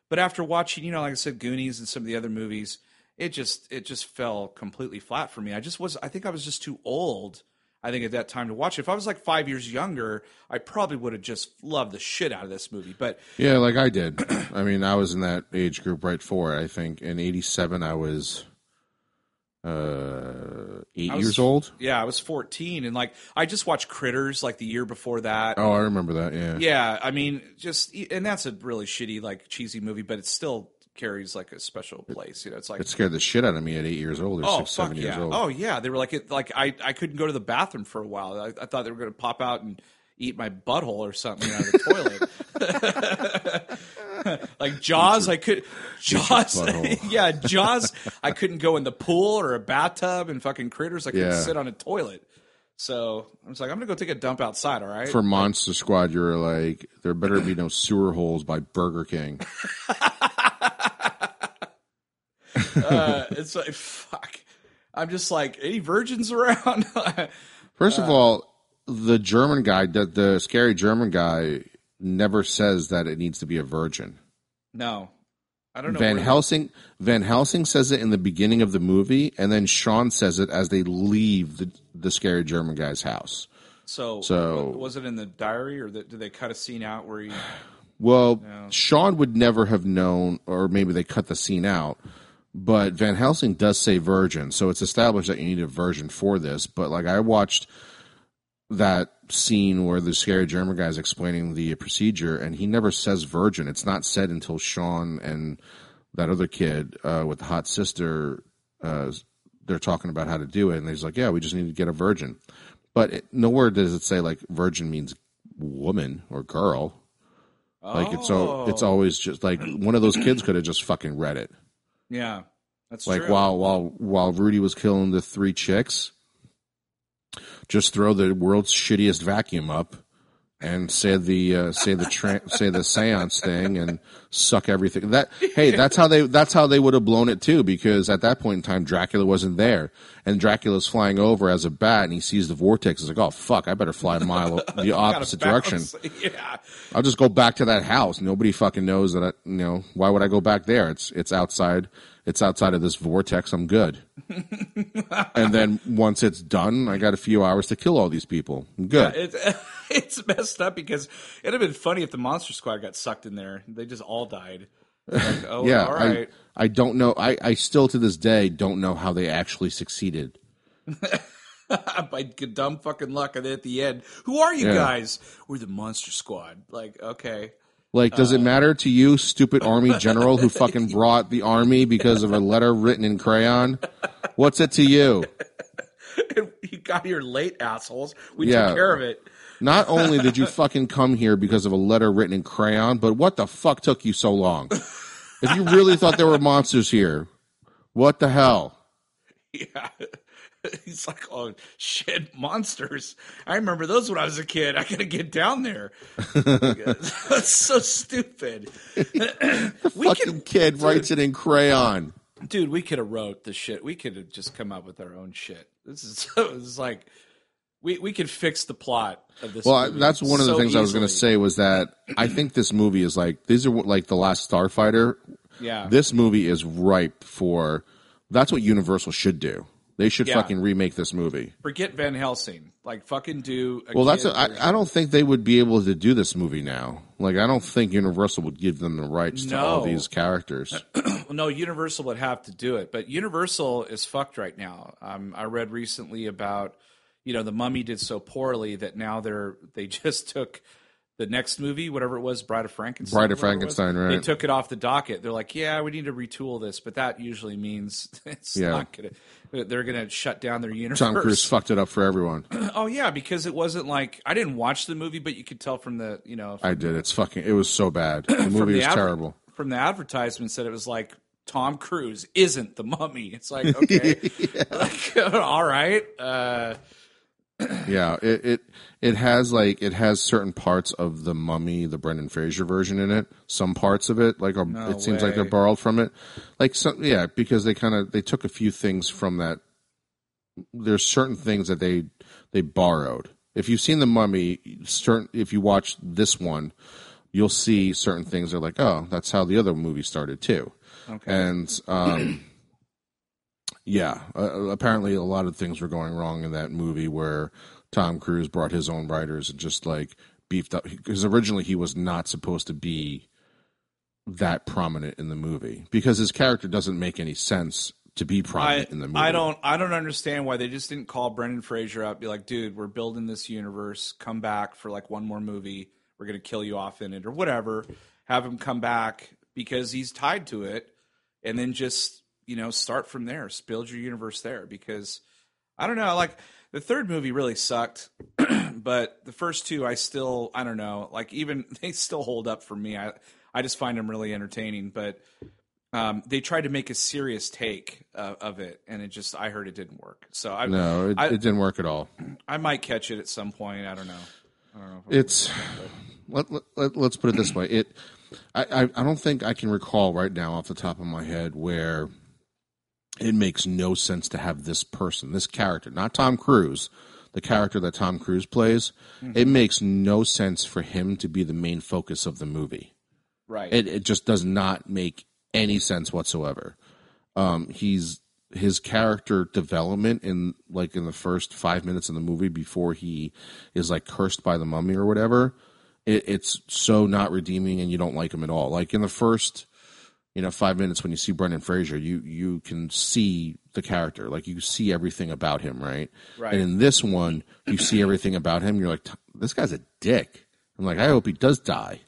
But after watching, you know, like I said, Goonies and some of the other movies, it just it just fell completely flat for me. I just was I think I was just too old. I think at that time to watch it. If I was like five years younger, I probably would have just loved the shit out of this movie. But Yeah, like I did. I mean, I was in that age group right for it. I think in '87 I was uh, eight was- years old. yeah, I was 14 and like I just watched Critters like the year before that. Oh, I remember that. Yeah. Yeah, I mean, just and that's a really shitty like cheesy movie, but it's still carries like a special place. You know, it's like It scared the shit out of me at eight years old or oh six, fuck seven years yeah, old. oh yeah. They were like it, like I I couldn't go to the bathroom for a while. I, I thought they were going to pop out and eat my butthole or something out of the toilet. like Jaws, I could Jaws, yeah, Jaws. I couldn't go in the pool or a bathtub and fucking critters. I couldn't Yeah. sit on a toilet. So I was like, I'm gonna go take a dump outside. All right. For Monster Squad, you were like, there better be no sewer holes by Burger King. uh, it's like fuck. I'm just like any virgins around. First Uh, of all, the German guy, the, the scary German guy, never says that it needs to be a virgin. no, I don't know. Van Helsing Van Helsing says it in the beginning of the movie, and then Sean says it as they leave the, the scary German guy's house. So, So- was it in the diary, or that, did they cut a scene out where he? Well, Sean would never have known, or maybe they cut the scene out. But Van Helsing does say virgin, so it's established that you need a virgin for this. But like I watched that scene where the scary German guy is explaining the procedure, and he never says virgin. It's not said until Sean and that other kid uh, with the hot sister, uh, they're talking about how to do it, and he's like, "Yeah, we just need to get a virgin." But it, nowhere does it say like virgin means woman or girl. Like it's so it's Oh. always just like one of those kids could have just fucking read it. Yeah, that's Like true. while while while Rudy was killing the three chicks, just throw the world's shittiest vacuum up and say the uh, say the tra- say the séance thing and suck everything. That hey, that's how they that's how they would have blown it too. Because at that point in time, Dracula wasn't there, and Dracula's flying over as a bat, and he sees the vortex. He's like, "Oh fuck, I better fly a mile the opposite direction." Yeah, I'll just go back to that house. Nobody fucking knows that. I, you know why would I go back there? It's it's outside. It's outside of this vortex. I'm good. and then once it's done, I got a few hours to kill all these people. I'm good. it's it's messed up because it'd have been funny if the Monster Squad got sucked in there. They just all died. Like, oh, yeah, all right. I I don't know. I I still to this day don't know how they actually succeeded. By dumb fucking luck, and at the end, who are you Yeah. guys? We're the Monster Squad. Like, okay, Like, does Uh, it matter to you, stupid army general who fucking brought the army because of a letter written in crayon? What's it to you? you got here late, assholes. We Yeah. took care of it. Not only did you fucking come here because of a letter written in crayon, but what the fuck took you so long? If you really thought there were monsters here, what the hell? Yeah. He's like, oh shit, monsters. I remember those when I was a kid. I gotta get down there. That's so stupid. we Fucking could, kid writes it in crayon. dude, we could have wrote the shit. We could have just come up with our own shit. This is this is like we we could fix the plot of this. Well, movie that's one of the so things I was going to say was that I think this movie is like these are like the last Starfighter. Yeah, This movie is ripe for. That's what Universal should do. They should Yeah. fucking remake this movie. forget Van Helsing. Like fucking do. A Well, that's I. I don't think they would be able to do this movie now. Like, I don't think Universal would give them the rights to all these characters. No, Universal would have to do it, but Universal is fucked right now. Um, I read recently about, you know, the Mummy did so poorly that now they're they just took the next movie, whatever it was, Bride of Frankenstein. Bride of was, Frankenstein, right. They took it off the docket. They're like, yeah, we need to retool this, but that usually means it's Yeah. not gonna. They're gonna shut down their universe. Tom Cruise fucked it up for everyone. Oh yeah, because it wasn't like I didn't watch the movie, but you could tell from the you know I did. It's fucking. It was so bad. The movie the was adver- terrible. from the advertisements that it was like Tom Cruise isn't the mummy. It's like okay, like, all right. Uh, Yeah, it, it it has like it has certain parts of the Mummy, the Brendan Fraser version in it. Some parts of it, like are, No it seems like they're borrowed from it. Like some, yeah, because they kind of they took a few things from that. There's certain things that they they borrowed. If you've seen the Mummy, certain if you watch this one, you'll see certain things. Are like, oh, that's how the other movie started too. okay. And um, yeah, uh, apparently a lot of things were going wrong in that movie where Tom Cruise brought his own writers and just like beefed up because originally he was not supposed to be that prominent in the movie because his character doesn't make any sense to be I, prominent in the movie. I don't I don't understand why they just didn't call Brendan Fraser up, be like, dude, we're building this universe. Come back for like one more movie. We're gonna kill you off in it or whatever. Have him come back because he's tied to it, and then just you know start from there. Build your universe there because I don't know. Like the third movie really sucked, but the first two I still I don't know. Like even they still hold up for me. I I just find them really entertaining, but um, they tried to make a serious take uh, of it, and it just I heard it didn't work. So I No, it, I- it didn't work at all. I might catch it at some point. I don't know. I don't know. If It's let, let, let, let's put it this way. It I, I I don't think I can recall right now off the top of my head where it makes no sense to have this person, this character, not Tom Cruise, the character that Tom Cruise plays. It makes no sense for him to be the main focus of the movie. right. It it just does not make any sense whatsoever. Um, he's his character development in like in the first five minutes of the movie before he is like cursed by the mummy or whatever. It, it's so not redeeming, and you don't like him at all. Like in the first, you know, five minutes when you see Brendan Fraser, you you can see the character, like you see everything about him, right? Right. And in this one, you see everything about him. You're like, this guy's a dick. I'm like, I hope he does die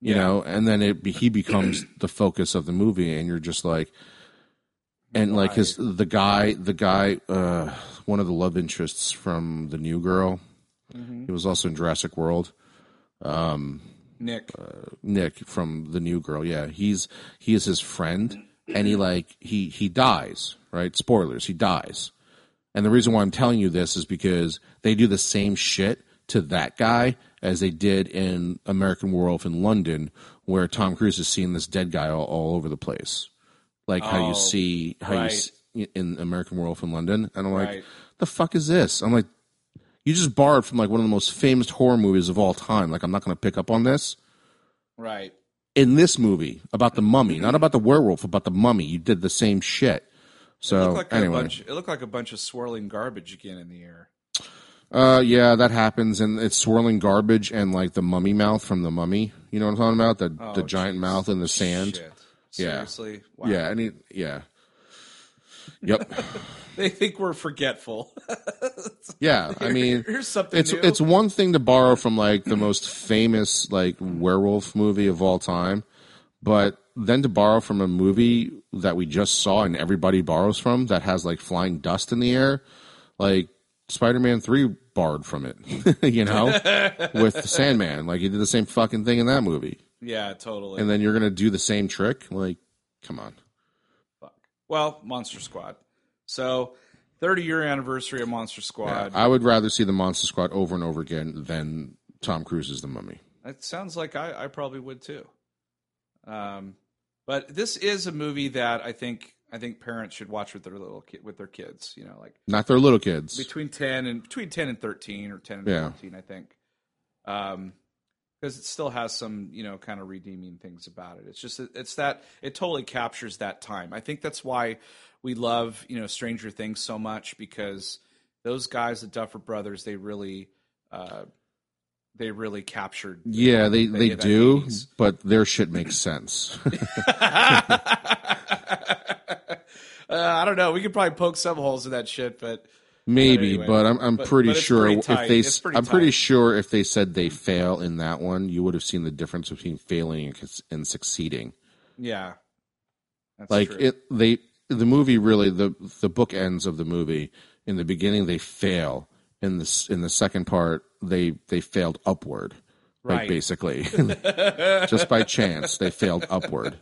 you Yeah. know and then it he becomes the focus of the movie and you're just like and like his the guy the guy uh one of the love interests from the new girl he was also in Jurassic World Nick. Uh, Nick from the new girl yeah he's he is his friend and he like he he dies right spoilers he dies and the reason why I'm telling you this is because they do the same shit to that guy as they did in American Werewolf in London, where Tom Cruise is seeing this dead guy all, all over the place, like how Oh, you see how you see in American Werewolf in London. And I'm like, Right. the fuck is this? I'm like, you just borrowed from like one of the most famous horror movies of all time. Like I'm not going to pick up on this. Right. In this movie about the mummy, not about the werewolf, about the mummy, you did the same shit. So looked like a anyway, bunch. It looked like a bunch of swirling garbage again in the air. Uh, yeah, that happens, and it's swirling garbage and like the mummy mouth from the mummy. You know what I'm talking about? The the Oh, giant jeez. mouth in the sand. Shit. Yeah. Seriously. Wow. Yeah, and it, yeah, yep, They think we're forgetful. yeah. I mean, Here's something it's new. it's one thing to borrow from like the most famous like werewolf movie of all time, but then to borrow from a movie that we just saw and everybody borrows from that has like flying dust in the air, like Spider-Man Three borrowed from it, you know, with Sandman. Like he did the same fucking thing in that movie. yeah, totally. and then you're gonna do the same trick? Like, come on. Well, Monster Squad. So, 30 year anniversary of Monster Squad. Yeah, I would rather see the Monster Squad over and over again than Tom Cruise's The Mummy. It sounds like I, I probably would too. Um, but this is a movie that I think I think parents should watch with their little kid with their kids. You know, like Not their little kids. between ten and between ten and thirteen or ten and Yeah. fourteen, I think. Um, because it still has some you know kind of redeeming things about it. It's just it's that it totally captures that time. I think that's why we love you know Stranger Things so much because those guys, the Duffer Brothers, they really. Uh, they really captured. yeah, they, they that do, 80s. but their shit makes sense. uh, I don't know. We could probably poke some holes in that shit, but Maybe, anyway, but I'm I'm but- pretty but sure pretty if they pretty I'm pretty sure if they said they fail in that one, you would have seen the difference between failing and, and succeeding. Yeah, like true. it they the movie really the the book ends of the movie in the beginning they fail in this in the second part they they failed upward like Right. basically just by chance they failed upward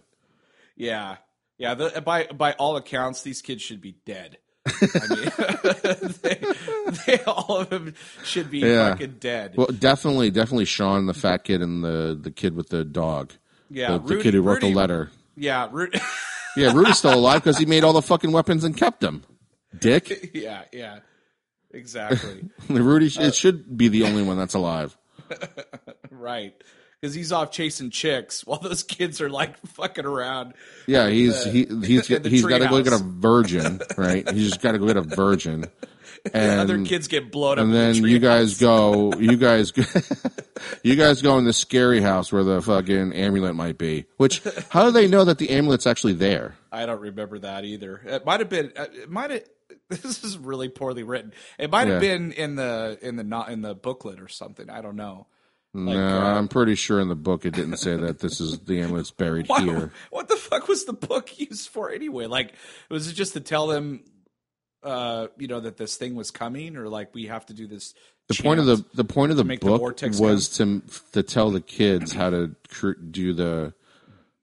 Yeah, yeah. The, by by all accounts, these kids should be dead. I mean, they, they all of them should be Yeah. fucking dead. well definitely definitely sean the fat kid and the the kid with the dog yeah, the, the kid who wrote Rudy- the letter Yeah, Ru- yeah rudy's still alive because he made all the fucking weapons and kept them dick yeah, yeah. Exactly. rudy Uh, it should be the only one that's alive right. Because he's off chasing chicks while those kids are like fucking around. Yeah, he's he he's the he's got to go get a virgin, right? He's just got to go get a virgin, and Other kids get blown up. and then the you guys go, you guys, go- you guys go in the scary house where the fucking amulet might be. Which how do they know that the amulet's actually there? I don't remember that either. It might have been. uh, It might have. This is really poorly written. It might have Yeah. been in the in the not in the booklet or something. I don't know. No, uh, I'm pretty sure in the book it didn't say that this is the amulet's buried Why, here. What the fuck was the book used for anyway? Like, was it just to tell them, uh, you know, that this thing was coming, or like we have to do this? The point of the the point of the the book vortex was to to tell the kids how to cr- do the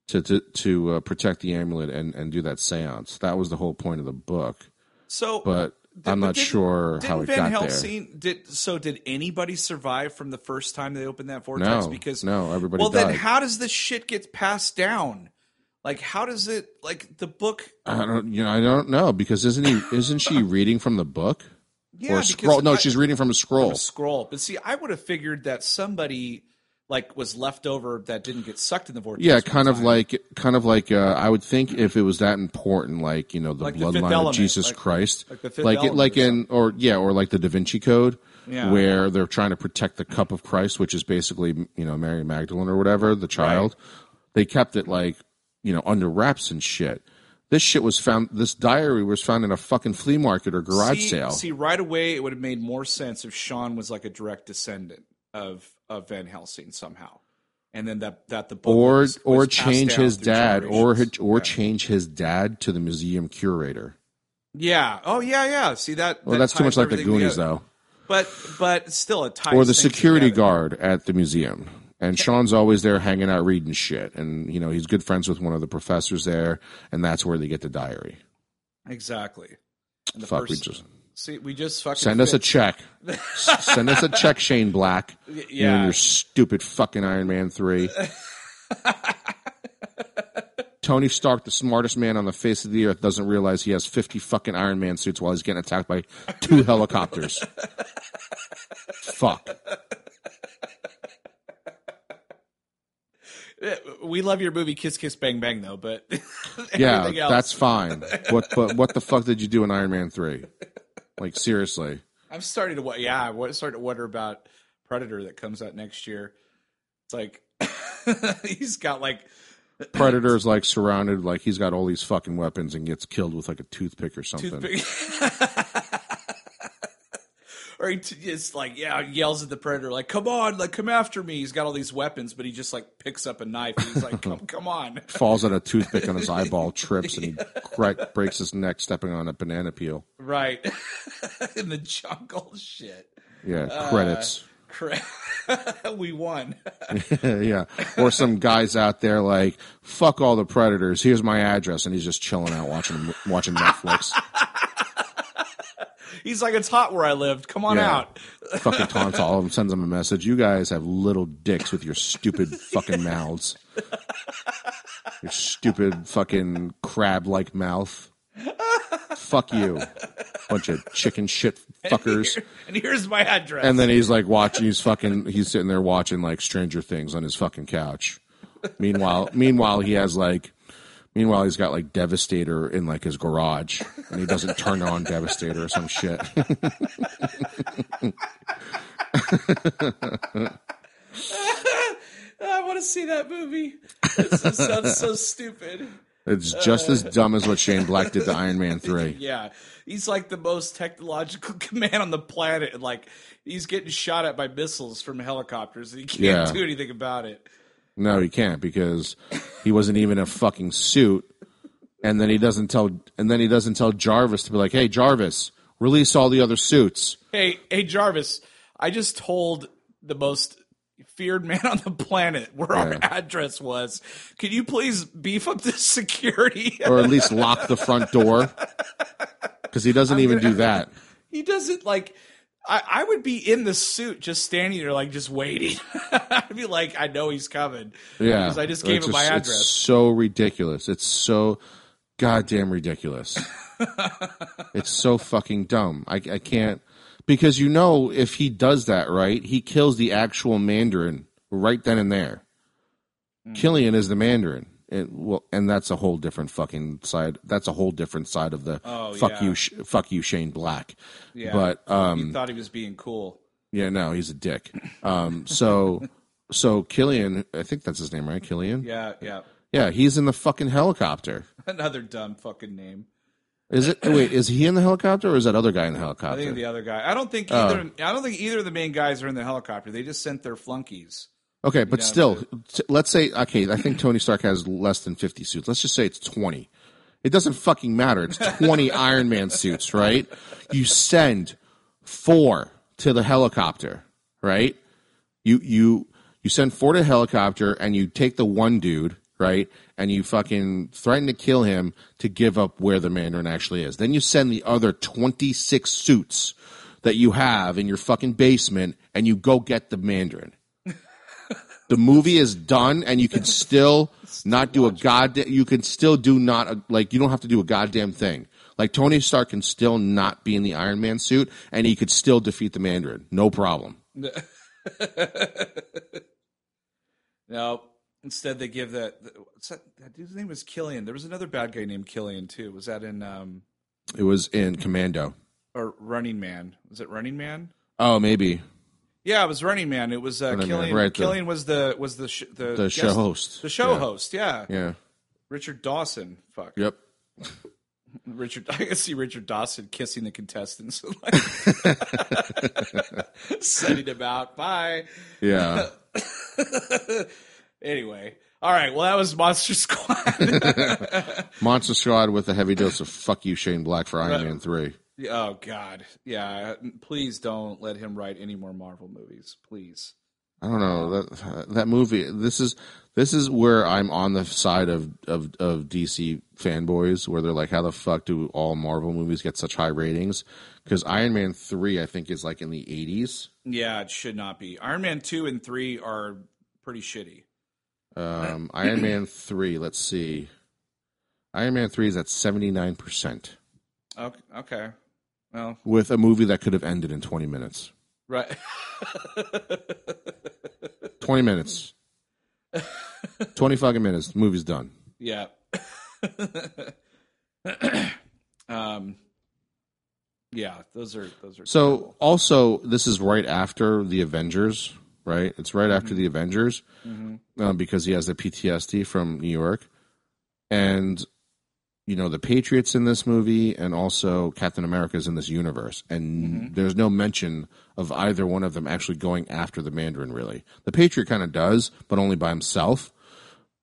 to to, to uh, protect the amulet and and do that séance. That was the whole point of the book. so, But I'm not didn't- sure how it Van got Helsing did so? Did anybody survive from the first time they opened that vortex? No, because no, everybody well, died. then how does this shit get passed down? Like, how does it? Like the book? I don't, you know, I don't know because isn't he? Isn't she reading from the book Yeah, or scroll? No, I- she's reading from a scroll. scroll. But see, I would have figured that somebody like was left over that didn't get sucked in the vortex. Yeah, kind of time. like, kind of like. Uh, I would think if it was that important, like you know, the Like the bloodline of Jesus like- Christ, like the Fifth like it, like or in, or yeah, or like the Da Vinci Code, Yeah. where they're trying to protect the cup of Christ, which is basically you know Mary Magdalene or whatever, the child. They kept it like you know under wraps and shit. This shit was found. This diary was found in a fucking flea market or garage see, sale. See, right away, it would have made more sense if Sean was like a direct descendant of of Van Helsing somehow, and then that that the or was, or was change his dad or or yeah. change his dad to the museum curator. yeah. Oh yeah, yeah. See that? Well, that that's too much like the Goonies, though. But but still, it ties Or the security together. guard at the museum. And Sean's always there hanging out reading shit. And, you know, he's good friends with one of the professors there. And that's where they get the diary. Exactly. And the Fuck, we just see. We just fucking send us a check. Send us a check, Shane Black. You and your stupid fucking Iron Man 3. Tony Stark, the smartest man on the face of the earth, doesn't realize he has 50 fucking Iron Man suits while he's getting attacked by two helicopters. Fuck. We love your movie Kiss Kiss Bang Bang though, but Yeah, else, that's fine. What but what the fuck did you do in Iron Man 3? Like seriously. I'm starting to wa- yeah, I'm starting to wonder about Predator that comes out next year. It's like he's got like Predator's like surrounded like he's got all these fucking weapons and gets killed with like a toothpick or something. toothpick. Or he t- just like yeah yells at the predator like come on like come after me he's got all these weapons but he just like picks up a knife and he's like come come on Falls on a toothpick on his eyeball, trips and he breaks his neck stepping on a banana peel. right in the jungle shit Yeah, Uh, credits. Cra- we won yeah. Or some guys out there like, fuck all the predators. Here's my address, and he's just chilling out watching watching Netflix. He's like it's hot where I lived come on Yeah. out fucking taunts all of them, sends them a message. You guys have little dicks with your stupid fucking mouths. Your stupid fucking crab like mouth. Fuck you. Bunch of chicken shit fuckers. and here's my address And then he's like watching he's fucking he's sitting there watching like Stranger Things on his fucking couch. Meanwhile meanwhile he has like meanwhile he's got like Devastator in like his garage and he doesn't turn on Devastator or some shit. I want to see that movie. This sounds so stupid. It's just as uh, dumb as what Shane Black did to Iron Man 3. Yeah, he's like the most technological man on the planet. and Like he's getting shot at by missiles from helicopters, and he can't Yeah. do anything about it. No, he can't because he wasn't even a fucking suit. And then he doesn't tell and then he doesn't tell Jarvis to be like, "Hey Jarvis, release all the other suits." Hey, hey, Jarvis, I just told the most feared man on the planet where our address was. Could you please beef up the security? Or at least lock the front door. Cuz he doesn't even do that. he doesn't like. I, I would be in the suit, just standing there, like just waiting. I'd be like, I know he's coming. Yeah. because I just gave It's him my It's address. so ridiculous. It's so goddamn ridiculous. it's so fucking dumb. I, I can't because you know if he does that right, he kills the actual Mandarin right then and there. Hmm. Killian is the Mandarin. It, well, and that's a whole different fucking side. That's a whole different side of the Oh, fuck yeah. you, sh- fuck you, Shane Black. Yeah. But um, he thought he was being cool. yeah, no, he's a dick. Um, so, so Killian, I think that's his name, right? Killian. Yeah, yeah. Yeah, he's in the fucking helicopter. Another dumb fucking name. Is it? Wait, is he in the helicopter or is that other guy in the helicopter? I think the other guy. I don't think Oh. either. I don't think either of the main guys are in the helicopter. They just sent their flunkies. Okay, but still, t- let's say okay. I think Tony Stark has less than fifty suits. Let's just say it's twenty. It doesn't fucking matter. It's twenty Iron Man suits, right? You send four to the helicopter, right? You you you send four to the helicopter, and you take the one dude, right? And you fucking threaten to kill him to give up where the Mandarin actually is. Then you send the other twenty six suits that you have in your fucking basement, and you go get the Mandarin. The movie is done, and you can still not do a goddamn. You can still do not a, like you don't have to do a goddamn thing. Like Tony Stark can still not be in the Iron Man suit, and he could still defeat the Mandarin, no problem. No. Instead, they give that. What's that? That dude's name was Killian. There was another bad guy named Killian too. Was that in um It was in Commando. or Running Man? Was it Running Man? Oh, maybe Yeah, it was Running Man. It was uh, Running Man, Killian. right, the- Killian was the was the sh- the, the guest- show host. The show Yeah. host. Yeah. Yeah. Richard Dawson. Fuck. Yep. Richard. I can see Richard Dawson kissing the contestants, like, sending him out. Bye. Yeah. Anyway, all right. Well, that was Monster Squad. Monster Squad with a heavy dose of fuck you, Shane Black for Iron Man three. Oh God, yeah. Please don't let him write any more Marvel movies, please. I don't know that that movie. This is this is where I'm on the side of, of of DC fanboys, where they're like, "How the fuck do all Marvel movies get such high ratings?" Because Iron Man three, I think, is like in the 80s. Yeah, it should not be. Iron Man two and three are pretty shitty. Um, Iron Man three. Let's see. Iron Man three is at 79 percent Okay. Well, with a movie that could have ended in 20 minutes. right. 20 minutes. 20 fucking minutes. The movie's done. yeah. um. Yeah, those are those are So terrible. also, this is right after the Avengers, right? It's right after the Avengers um, because he has the PTSD from New York, and you know the Patriots in this movie, and also Captain America's in this universe, and there's no mention of either one of them actually going after the Mandarin. Really, the Patriot kind of does, but only by himself,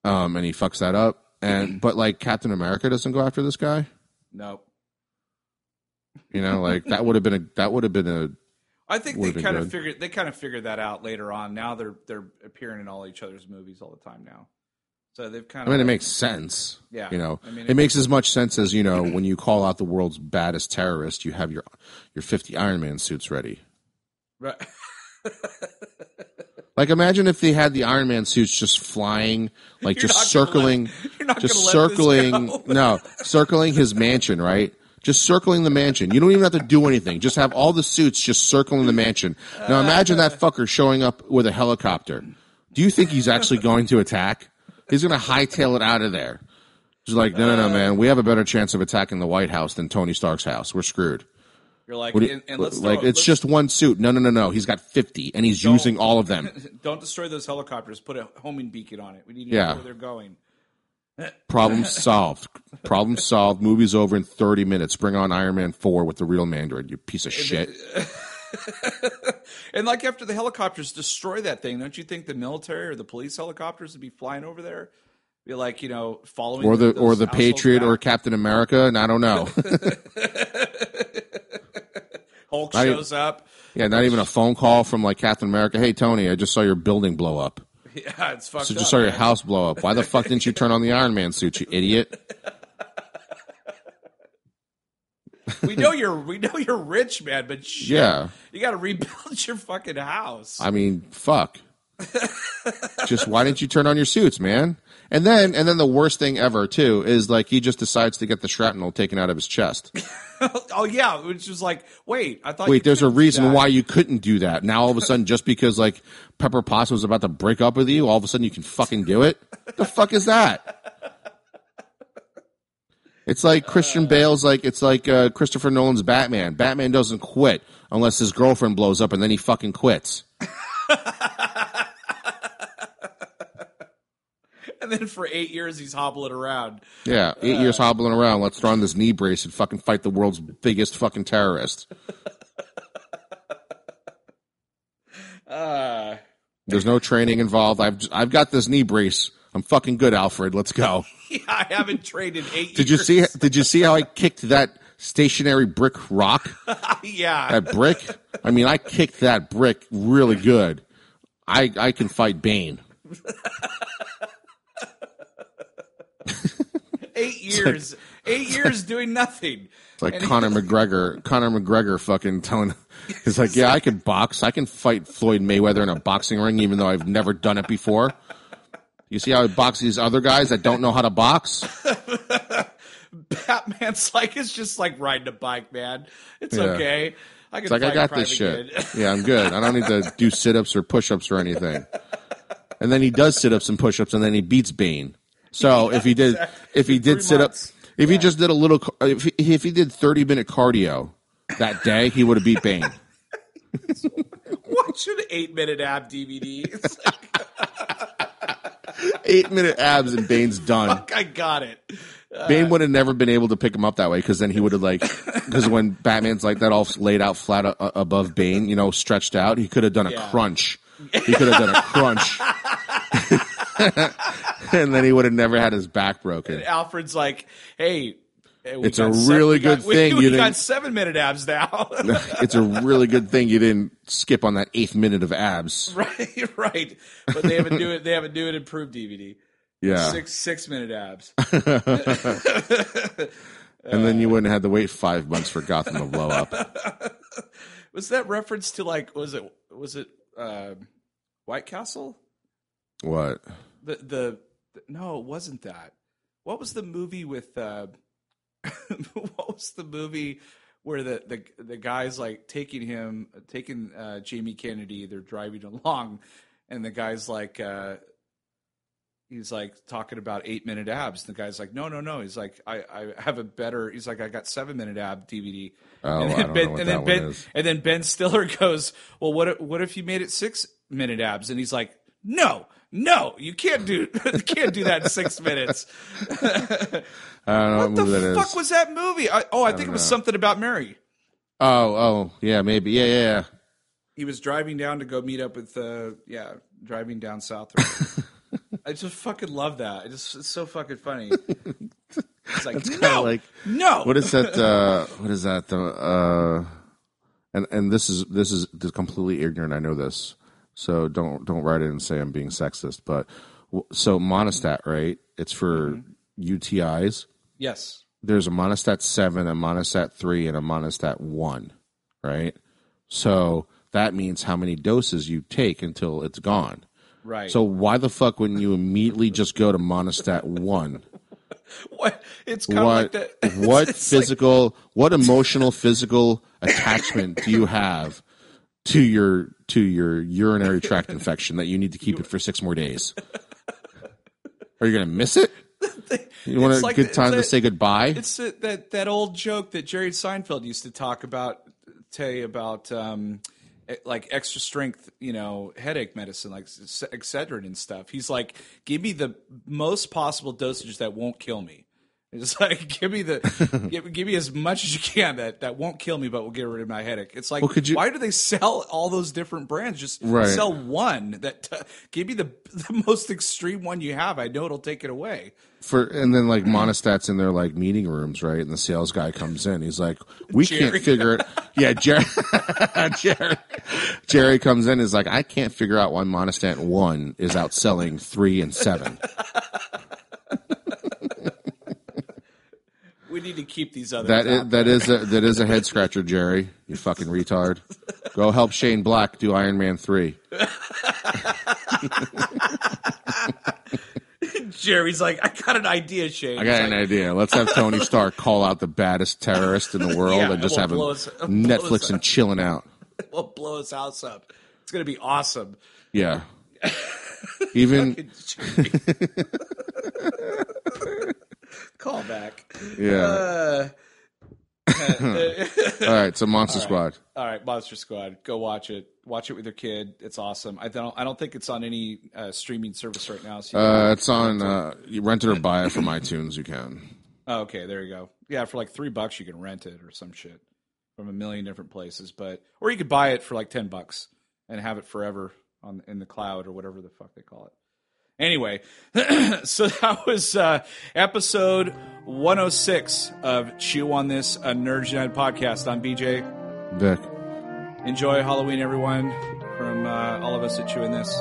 um, and he fucks that up. And but like Captain America doesn't go after this guy. no. You know, like that would have been a that would have been a I think they kind of good. figured they kind of figured that out later on. Now they're they're appearing in all each other's movies all the time now. So they've kind I of mean, it makes sense. Yeah. You know, I mean, it, it- makes as much sense as you know when you call out the world's baddest terrorist, you have your your fifty Iron Man suits ready. right. Like, imagine if they had the Iron Man suits just flying, like You're just circling, let- just gonna let this circling. No, circling his mansion, right? Just circling the mansion. You don't even have to do anything. Just have all the suits just circling the mansion. Now imagine that fucker showing up with a helicopter. Do you think he's actually going to attack? He's going to hightail it out of there. He's like, no, no, no, man. We have a better chance of attacking the White House than Tony Stark's house. We're screwed. You're like, you- and, and let's like, throw- it's let's- just one suit. No, no, no, no. He's got 50 and he's using all of them. don't destroy those helicopters. Put a homing beacon on it. We need to Yeah. know where they're going. Problem solved. Problem solved. Movie's over in 30 minutes. Bring on Iron Man 4 with the real Mandarin, you piece of shit. and like after the helicopters destroy that thing, don't you think the military or the police helicopters would be flying over there? Be like, you know, following Or the or the Patriot or? Captain America, and I don't know. Hulk I- shows up. yeah, not even a phone call from like Captain America. Hey Tony, I just saw your building blow up. Yeah, it's fucked So up. just saw your house blow up. Why the fuck didn't you turn on the Iron Man suit, you idiot? We know you're we know you're rich, man, but shit, Yeah. you got to rebuild your fucking house. I mean, fuck. just why didn't you turn on your suits, man? And then and then the worst thing ever too is like he just decides to get the shrapnel taken out of his chest. oh yeah, which was like, wait, I thought. you Wait, there's a reason why you couldn't do that. Now all of a sudden, just because like Pepper Potts was about to break up with you, all of a sudden you can fucking do it. the fuck is that? It's like Christian Bale's like it's like uh, Christopher Nolan's Batman. Batman doesn't quit unless his girlfriend blows up, and then he fucking quits. And then for eight years he's hobbling around. Yeah, eight years hobbling around. Let's throw on this knee brace and fucking fight the world's biggest fucking terrorist. Uh, There's no training involved. I've I've got this knee brace. I'm fucking good, Alfred. Let's go. yeah, I haven't traded eight. Did you see? Did you see how I kicked that stationary brick rock? yeah, That brick. I mean, I kicked that brick really good. I I can fight Bane. eight years. eight years doing nothing. It's like And he- Conor McGregor. Conor McGregor fucking telling. He's like, yeah, I can box. I can fight Floyd Mayweather in a boxing ring, even though I've never done it before. You see how he box these other guys that don't know how to box? Batman's like it's just like riding a bike, man. It's Yeah. okay. I can It's like I got this shit. Yeah, I'm good. I don't need to do sit ups or push ups or anything. And then he does sit ups and push ups, and then he beats Bane. So if he did, if he did sit up, months. if he just did a little, if he, if he did 30 minute cardio that day, he would have beat Bane. Watch an eight minute ab DVD. Eight minute abs and Bane's done. fuck, I got it. Bane would have never been able to pick him up that way because then he would have like because when Batman's like that all laid out flat a- above Bane, you know, stretched out, he could have done a Yeah. crunch. He could have done a crunch, and then he would have never had his back broken. Alfred's like, hey. Hey, It's a got seven- really we got- good we- thing We, you got didn't- seven minute abs now. It's a really good thing you didn't skip on that eighth minute of abs. right, right. But they haven't do it. They haven't do it improved DVD. Yeah, Six six minute abs. and then you wouldn't have to wait five months for Gotham to blow up. Was that reference to like? Was it was it um White Castle? What? The, the the no, it wasn't that. What was the movie with? Uh, what was the movie where the the the guy's like taking him, taking uh, Jamie Kennedy? They're driving along, and the guy's like. Uh, He's like talking about eight minute abs. The guy's like, no, no, no. He's like, I, I have a better. He's like, I got seven minute ab DVD. Oh, and I then don't Ben, know what and that then one is. and then Ben Stiller goes, well, what if, what if you made it six minute abs? And he's like, no, no, you can't do you can't do that in six minutes. I don't know what, what the fuck is. was that movie? I, oh, I, think it was something about Mary. oh, oh, yeah, maybe, yeah, yeah. yeah. He was driving down to go meet up with, uh, yeah, driving down south. I just fucking love that. I just it's so fucking funny. It's like no, like- no. what is that uh what is that the uh and and this is this is this is completely ignorant i know this so don't don't write it and say i'm being sexist but so Monistat right? It's for mm-hmm. utis yes, there's a Monistat 7 a Monistat 3 and a Monistat 1 right? So that means how many doses you take until it's gone. Right. so why the fuck wouldn't you immediately just go to Monistat 1 what? It's kind of what like that. what it's like- physical what emotional physical attachment do you have to your to your urinary tract infection that you need to keep it for six more days are you gonna miss it you want It's a like good the- time to say goodbye It's uh, that that old joke that Jerry Seinfeld used to talk about, tell you about. Um, like extra strength, you know, headache medicine, like Excedrin and stuff. He's like, give me the most possible dosage that won't kill me. It's like give me the give, give me as much as you can that that won't kill me, but will get rid of my headache. It's like Well, you- why do they sell all those different brands? Just Right. sell one that uh, give me the the most extreme one you have. I know it'll take it away. For and then like Monistats in their like meeting rooms, right? And the sales guy comes in. He's like, "We Jerry. can't figure it." Yeah, Jerry. Jerry. Jerry comes in. Is like, "I can't figure out why Monistat one is outselling three and seven. We need to keep these others. That is, that is a that is a head scratcher, Jerry. You fucking retard. Go help Shane Black do Iron Man three. Jerry's like, I got an idea, Shane. I got He's an like, idea. Let's have Tony Stark call out the baddest terrorist in the world Yeah, and just we'll have him us- Netflix and chilling out. We'll blow his house up. It's gonna be awesome. Yeah. Even Jerry. Call back. yeah. Uh, All right, so Monster Squad. All right, Monster Squad. Go watch it. Watch it with your kid. It's awesome. I don't. I don't think it's on any uh, streaming service right now. So Uh, it's on. Uh, you rent it or buy it from iTunes. You can. Oh, okay, there you go. Yeah, for like three bucks, you can rent it or some shit from a million different places. But or you could buy it for like ten bucks and have it forever on in the cloud or whatever the fuck they call it. Anyway, so that was uh, episode 106 of Chew on This, a Nerds United podcast. I'm BJ. Vic. Enjoy Halloween, everyone. From uh, all of us at Chew Chewing This,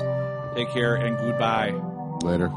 take care and goodbye. Later.